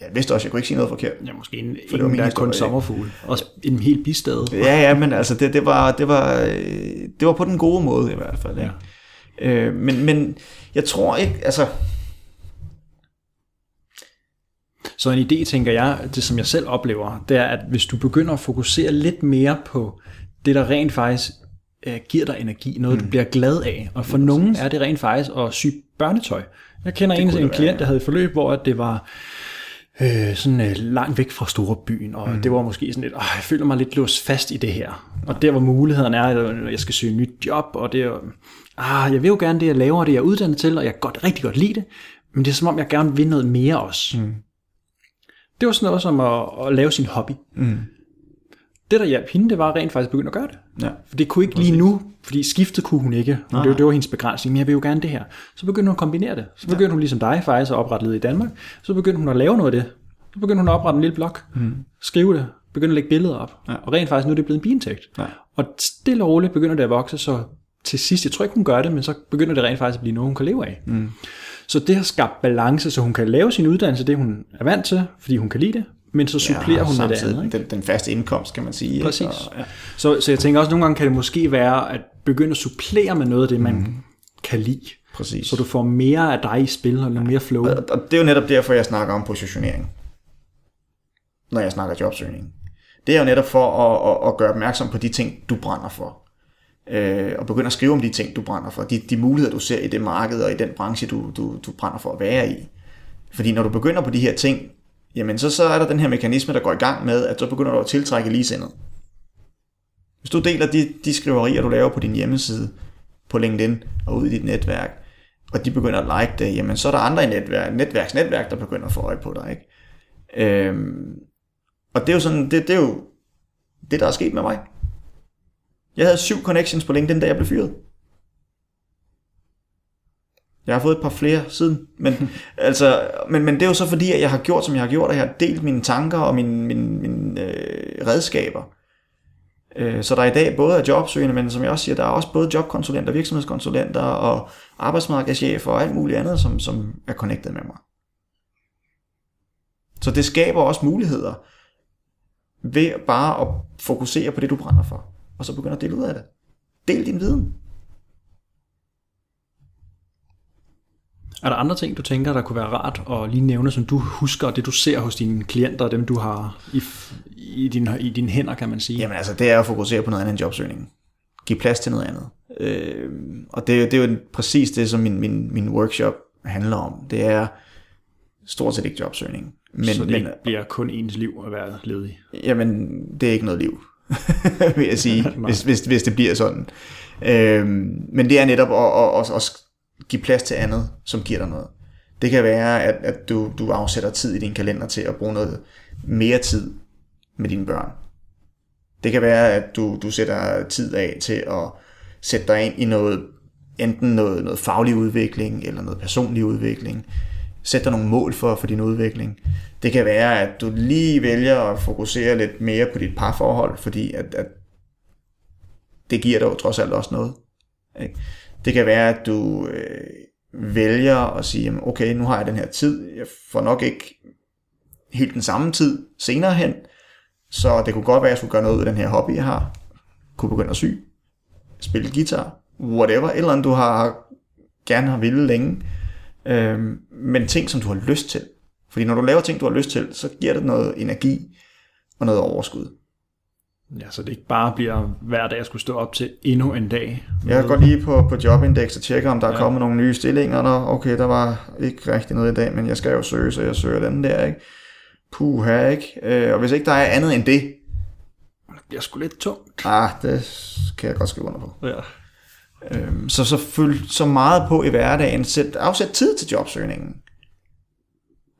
jeg vidste også, jeg kunne ikke sige noget forkert. Ja, måske en, det var en der er kun sommerfugl. Også en helt bistad. Ja, ja, men altså, det, det, var, det, var, øh, det var på den gode måde i hvert fald. Ikke? Ja. Øh, men, men jeg tror ikke, altså, Så en idé, tænker jeg, det som jeg selv oplever, det er, at hvis du begynder at fokusere lidt mere på det, der rent faktisk øh, giver dig energi, noget du bliver glad af. Og for nogen er det rent faktisk at sy børnetøj. Jeg kender en, kunne en det klient, der havde et forløb, hvor det var øh, sådan øh, langt væk fra store byen, og mm. det var måske sådan lidt, åh, jeg føler mig lidt låst fast i det her. Og der hvor mulighederne er, at jeg skal søge nyt job, og det er, ah, jeg vil jo gerne det, jeg laver, det jeg er uddannet til, og jeg kan godt, rigtig godt lide det, men det er som om, jeg gerne vil noget mere også. Mm. Det var sådan noget som at, at lave sin hobby. Mm. Det, der hjalp hende, det var rent faktisk at begynde at gøre det. Ja. For det kunne ikke lige nu, fordi skiftet kunne hun ikke. Det, var- det var hendes begrænsning, men jeg vil jo gerne det her. Så begyndte hun at kombinere det. Så begyndte hun ligesom dig faktisk at oprette led i Danmark. Så begyndte hun at lave noget af det. Så begyndte hun at oprette en lille blog, mm. skrive det, begyndte at lægge billeder op. Ja. Og rent faktisk nu er det blevet en biindtægt. Ja. Og stille og roligt begynder det at vokse, så til sidst, jeg tror ikke hun gør det, men så begynder det rent faktisk at blive noget, hun kan leve af. Mm. Så det har skabt balance, så hun kan lave sin uddannelse, det hun er vant til, fordi hun kan lide det, men så supplerer og hun med det andet. Ikke? Den, den faste indkomst, kan man sige. ikke? Præcis. Og, ja. Så, så jeg tænker også, at nogle gange kan det måske være at begynde at supplere med noget af det, man mm. kan lide. Præcis. Så du får mere af dig i spil, og noget mere flow. Og og det er jo netop derfor, jeg snakker om positionering, når jeg snakker jobsøgning. Det er jo netop for at, at, at gøre opmærksom på de ting, du brænder for. Øh, og begynde at skrive om de ting, du brænder for. De, de muligheder, du ser i det marked og i den branche, du, du, du brænder for at være i. Fordi når du begynder på de her ting, jamen så, så er der den her mekanisme, der går i gang med, at så begynder du at tiltrække ligesindet. Hvis du deler de, de skriverier, du laver på din hjemmeside, på LinkedIn og ud i dit netværk, og de begynder at like det, jamen så er der andre i netværk, netværksnetværk, der begynder at få øje på dig. Ikke? Øhm, og det er jo sådan, det, det er jo det, der er sket med mig. Jeg havde syv connections på LinkedIn, da jeg blev fyret. Jeg har fået et par flere siden, men, altså, men, men det er jo så fordi, at jeg har gjort, som jeg har gjort, og jeg har delt mine tanker og mine, mine, mine øh, redskaber. Øh, så der er i dag både er jobsøgende, men som jeg også siger, der er også både jobkonsulenter, virksomhedskonsulenter og arbejdsmarkedschefer og alt muligt andet, som, som er connected med mig. Så det skaber også muligheder ved bare at fokusere på det, du brænder for, og så begynde at dele ud af det. Del din viden. Er der andre ting, du tænker, der kunne være rart at lige nævne, som du husker, det du ser hos dine klienter, dem du har i, i, din, i dine hænder, kan man sige? Jamen altså, det er at fokusere på noget andet end jobsøgning. Giv plads til noget andet. Øh, og det, er det er jo præcis det, som min, min, min workshop handler om. Det er stort set ikke jobsøgning. Men, så det men, bliver kun ens liv at være ledig. Jamen, det er ikke noget liv, vil jeg sige, hvis, hvis, hvis det bliver sådan. Øhm, men det er netop at, at, at, at give plads til andet, som giver dig noget. Det kan være, at, at du, du afsætter tid i din kalender til at bruge noget mere tid med dine børn. Det kan være, at du, du sætter tid af til at sætte dig ind i noget, enten noget, noget faglig udvikling, eller noget personlig udvikling. Sæt dig nogle mål for, for din udvikling. Det kan være, at du lige vælger at fokusere lidt mere på dit parforhold, fordi at, at det giver dig jo trods alt også noget. Ikke? Det kan være, at du øh, vælger at sige, jamen, okay, nu har jeg den her tid, jeg får nok ikke helt den samme tid senere hen, så det kunne godt være, at jeg skulle gøre noget ud af den her hobby, jeg har. Kunne begynde at sy, spille guitar, whatever, eller andet du har gerne har ville længe. øh, men ting, som du har lyst til. Fordi når du laver ting, du har lyst til, så giver det noget energi og noget overskud. Ja, så det ikke bare bliver hver dag at skulle stå op til endnu en dag. Jeg går lige på, på Jobindex og tjekker, om der er ja. kommet nogle nye stillinger. Nå, okay, der var ikke rigtig noget i dag, men jeg skal jo søge, så jeg søger den der, ikke? Puha, ikke? Øh, og hvis ikke der er andet end det, Det bliver sgu lidt tungt. ah, det kan jeg godt skrive under på. Ja. Øhm, så, så følg så meget på i hverdagen. Sæt, afsæt tid til jobsøgningen.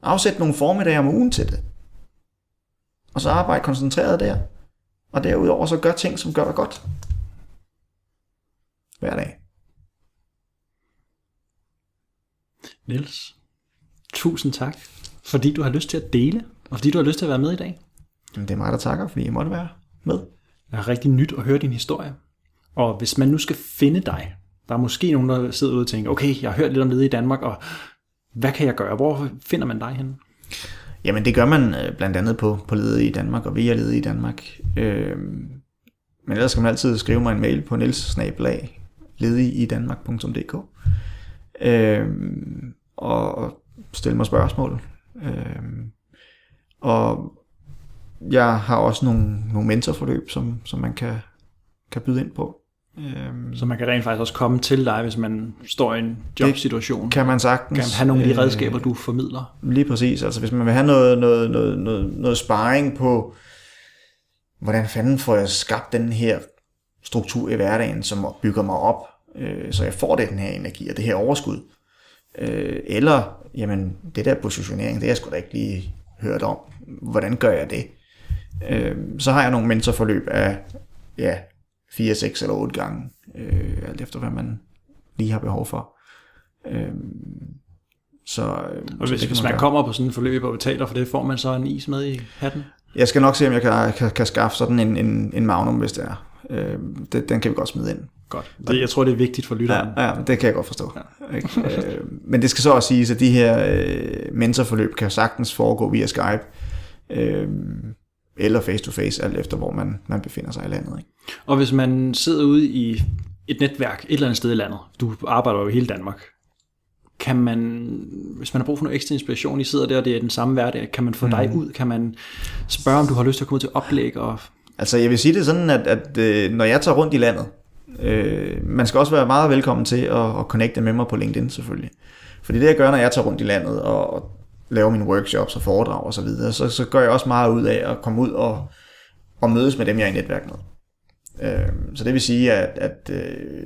Afsæt nogle formiddag om ugen til det. Og så arbejde koncentreret der. Og derudover så gør ting, som gør dig godt. Hver dag. Niels, tusind tak, fordi du har lyst til at dele, og fordi du har lyst til at være med i dag. Jamen, det er mig, der takker, fordi I måtte være med. Det er rigtig nyt at høre din historie. Og hvis man nu skal finde dig, der er måske nogen, der sidder ude og tænker, okay, jeg har hørt lidt om det i Danmark, og hvad kan jeg gøre? Hvor finder man dig henne? Jamen det gør man øh, blandt andet på, på ledet i Danmark og via ledet i Danmark. Øh, men ellers skal man altid skrive mig en mail på nielssnabelag ledigidanmark.dk øh, og stille mig spørgsmål. Øh, og jeg har også nogle, nogle mentorforløb, som, som man kan, kan byde ind på. Øhm, Så man kan rent faktisk også komme til dig, hvis man står i en jobsituation. kan man sagtens. kan have nogle af de øh, redskaber, du formidler. Lige præcis. Altså hvis man vil have noget, noget, noget, noget, noget sparring på, hvordan fanden får jeg skabt den her struktur i hverdagen, som bygger mig op, øh, så jeg får det, den her energi og det her overskud. Øh, eller, jamen, det der positionering, det har jeg sgu da ikke lige hørt om. Hvordan gør jeg det? Øh, så har jeg nogle mentorforløb af, ja, 4, 6 eller 8 gange, øh, alt efter hvad man lige har behov for. Øh, så, øh, Og så hvis, kan hvis man gøre. kommer på sådan en forløb og betaler for det, får man så en is med i hatten? Jeg skal nok se, om jeg kan, kan, kan skaffe sådan en, en, en magnum, hvis det er. Øh, det, den kan vi godt smide ind. Godt. Det, jeg tror, det er vigtigt for lytteren. Ja, ja det kan jeg godt forstå. Ja. Ikke? øh, men det skal så også siges, at de her øh, mentorforløb kan sagtens foregå via Skype, øh, eller face-to-face, alt efter hvor man, man befinder sig i landet. Ikke? Og hvis man sidder ude i et netværk et eller andet sted i landet, du arbejder jo i hele Danmark, kan man, hvis man har brug for noget ekstra inspiration, I sidder der, og det er den samme hverdag, kan man få mm. dig ud? Kan man spørge, om du har lyst til at komme ud til oplæg? Og... Altså jeg vil sige det sådan, at, at øh, når jeg tager rundt i landet, øh, man skal også være meget velkommen til at, at connecte med mig på LinkedIn selvfølgelig. Fordi det jeg gør, når jeg tager rundt i landet og, og laver mine workshops og foredrag og så videre, så, så gør jeg også meget ud af at komme ud og, og mødes med dem, jeg er i netværk med. Øh, så det vil sige, at, at øh,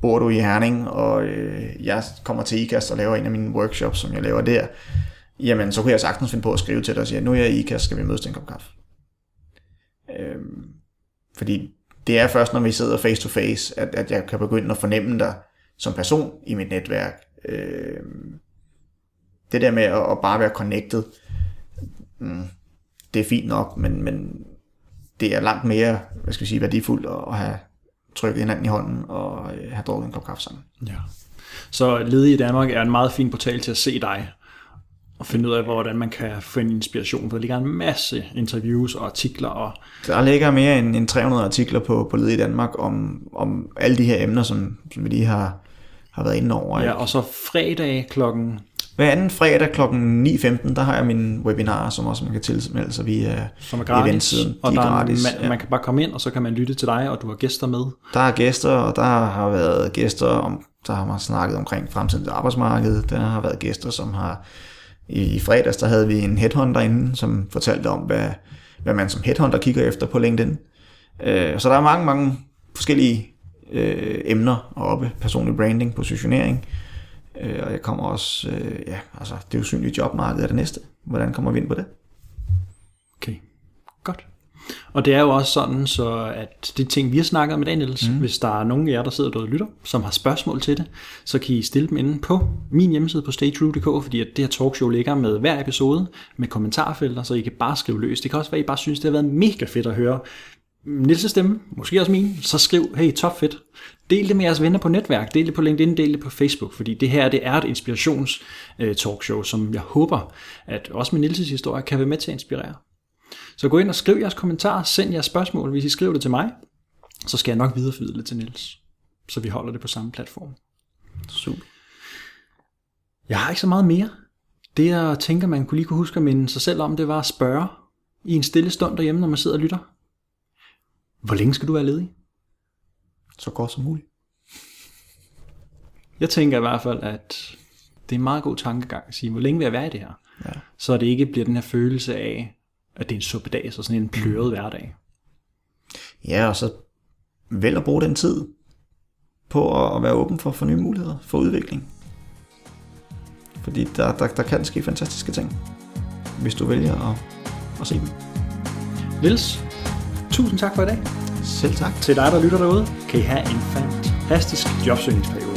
bor du i Herning, og øh, jeg kommer til IKAST og laver en af mine workshops, som jeg laver der, jamen så kunne jeg sagtens finde på at skrive til dig og sige, nu er jeg i IKAST, skal vi mødes til en kop kaffe? Øh, fordi det er først, når vi sidder face to face, at, at jeg kan begynde at fornemme dig som person i mit netværk. Øh, det der med at, at bare være connected, mm, det er fint nok, men, men det er langt mere hvad skal jeg sige, værdifuldt at, at have trykket hinanden i hånden og øh, have drukket en kop kaffe sammen. Ja. Så Ledig i Danmark er en meget fin portal til at se dig, og finde ud af, hvordan man kan en inspiration. For der ligger en masse interviews og artikler. Og, Der ligger mere end, end 300 artikler på, på Led i Danmark om, om alle de her emner, som, som vi lige har, har været inde over. ja, og så fredag klokken Hver anden fredag kl. 9.15, der har jeg min webinar, som også man kan tilmelde sig via som er gratis, eventsiden. og De der er er, gratis. man, ja. man kan bare komme ind, og så kan man lytte til dig, og du har gæster med. Der er gæster, og der har været gæster, om, der har man snakket omkring fremtidens arbejdsmarked. Der har været gæster, som har... I, I fredags, der havde vi en headhunter inde, som fortalte om, hvad, hvad man som headhunter kigger efter på LinkedIn. Øh, så der er mange, mange forskellige øh, emner oppe. Personlig branding, positionering. Øh, og jeg kommer også... Øh, ja, altså, det usynlige jobmarked er det næste. Hvordan kommer vi ind på det? Okay, godt. Og det er jo også sådan, så at de ting, vi har snakket om i dag, Niels, mm. hvis der er nogen af jer, der sidder derude og lytter, som har spørgsmål til det, så kan I stille dem inde på min hjemmeside på staytrue.dk, fordi at det her talkshow ligger med hver episode med kommentarfelter, så I kan bare skrive løs. Det kan også være, at I bare synes, det har været mega fedt at høre Nils' stemme, måske også min, så skriv, hey, top fedt. Del det med jeres venner på netværk, del det på LinkedIn, del det på Facebook, fordi det her det er et inspirations øh, som jeg håber, at også med Nils' historie kan være med til at inspirere. Så gå ind og skriv jeres kommentarer, send jeres spørgsmål. Hvis I skriver det til mig, så skal jeg nok videreformidle det til Niels, så vi holder det på samme platform. Super. Jeg har ikke så meget mere. Det jeg tænker, man kunne lige kunne huske at minde sig selv om, det var at spørge i en stille stund derhjemme, når man sidder og lytter. Hvor længe skal du være ledig? Så godt som muligt. Jeg tænker i hvert fald, at det er en meget god tankegang at sige, hvor længe vil jeg være i det her? Ja. Så det ikke bliver den her følelse af, at det er en suppedag, så sådan en pløret hverdag. Ja, og så vælg at bruge den tid på at være åben for, for nye muligheder, for udvikling. Fordi der, der, der kan ske fantastiske ting, hvis du vælger at, at se dem. Niels, tusind tak for i dag. Selv tak. Til dig, der lytter derude, kan I have en fantastisk jobsøgningsperiode.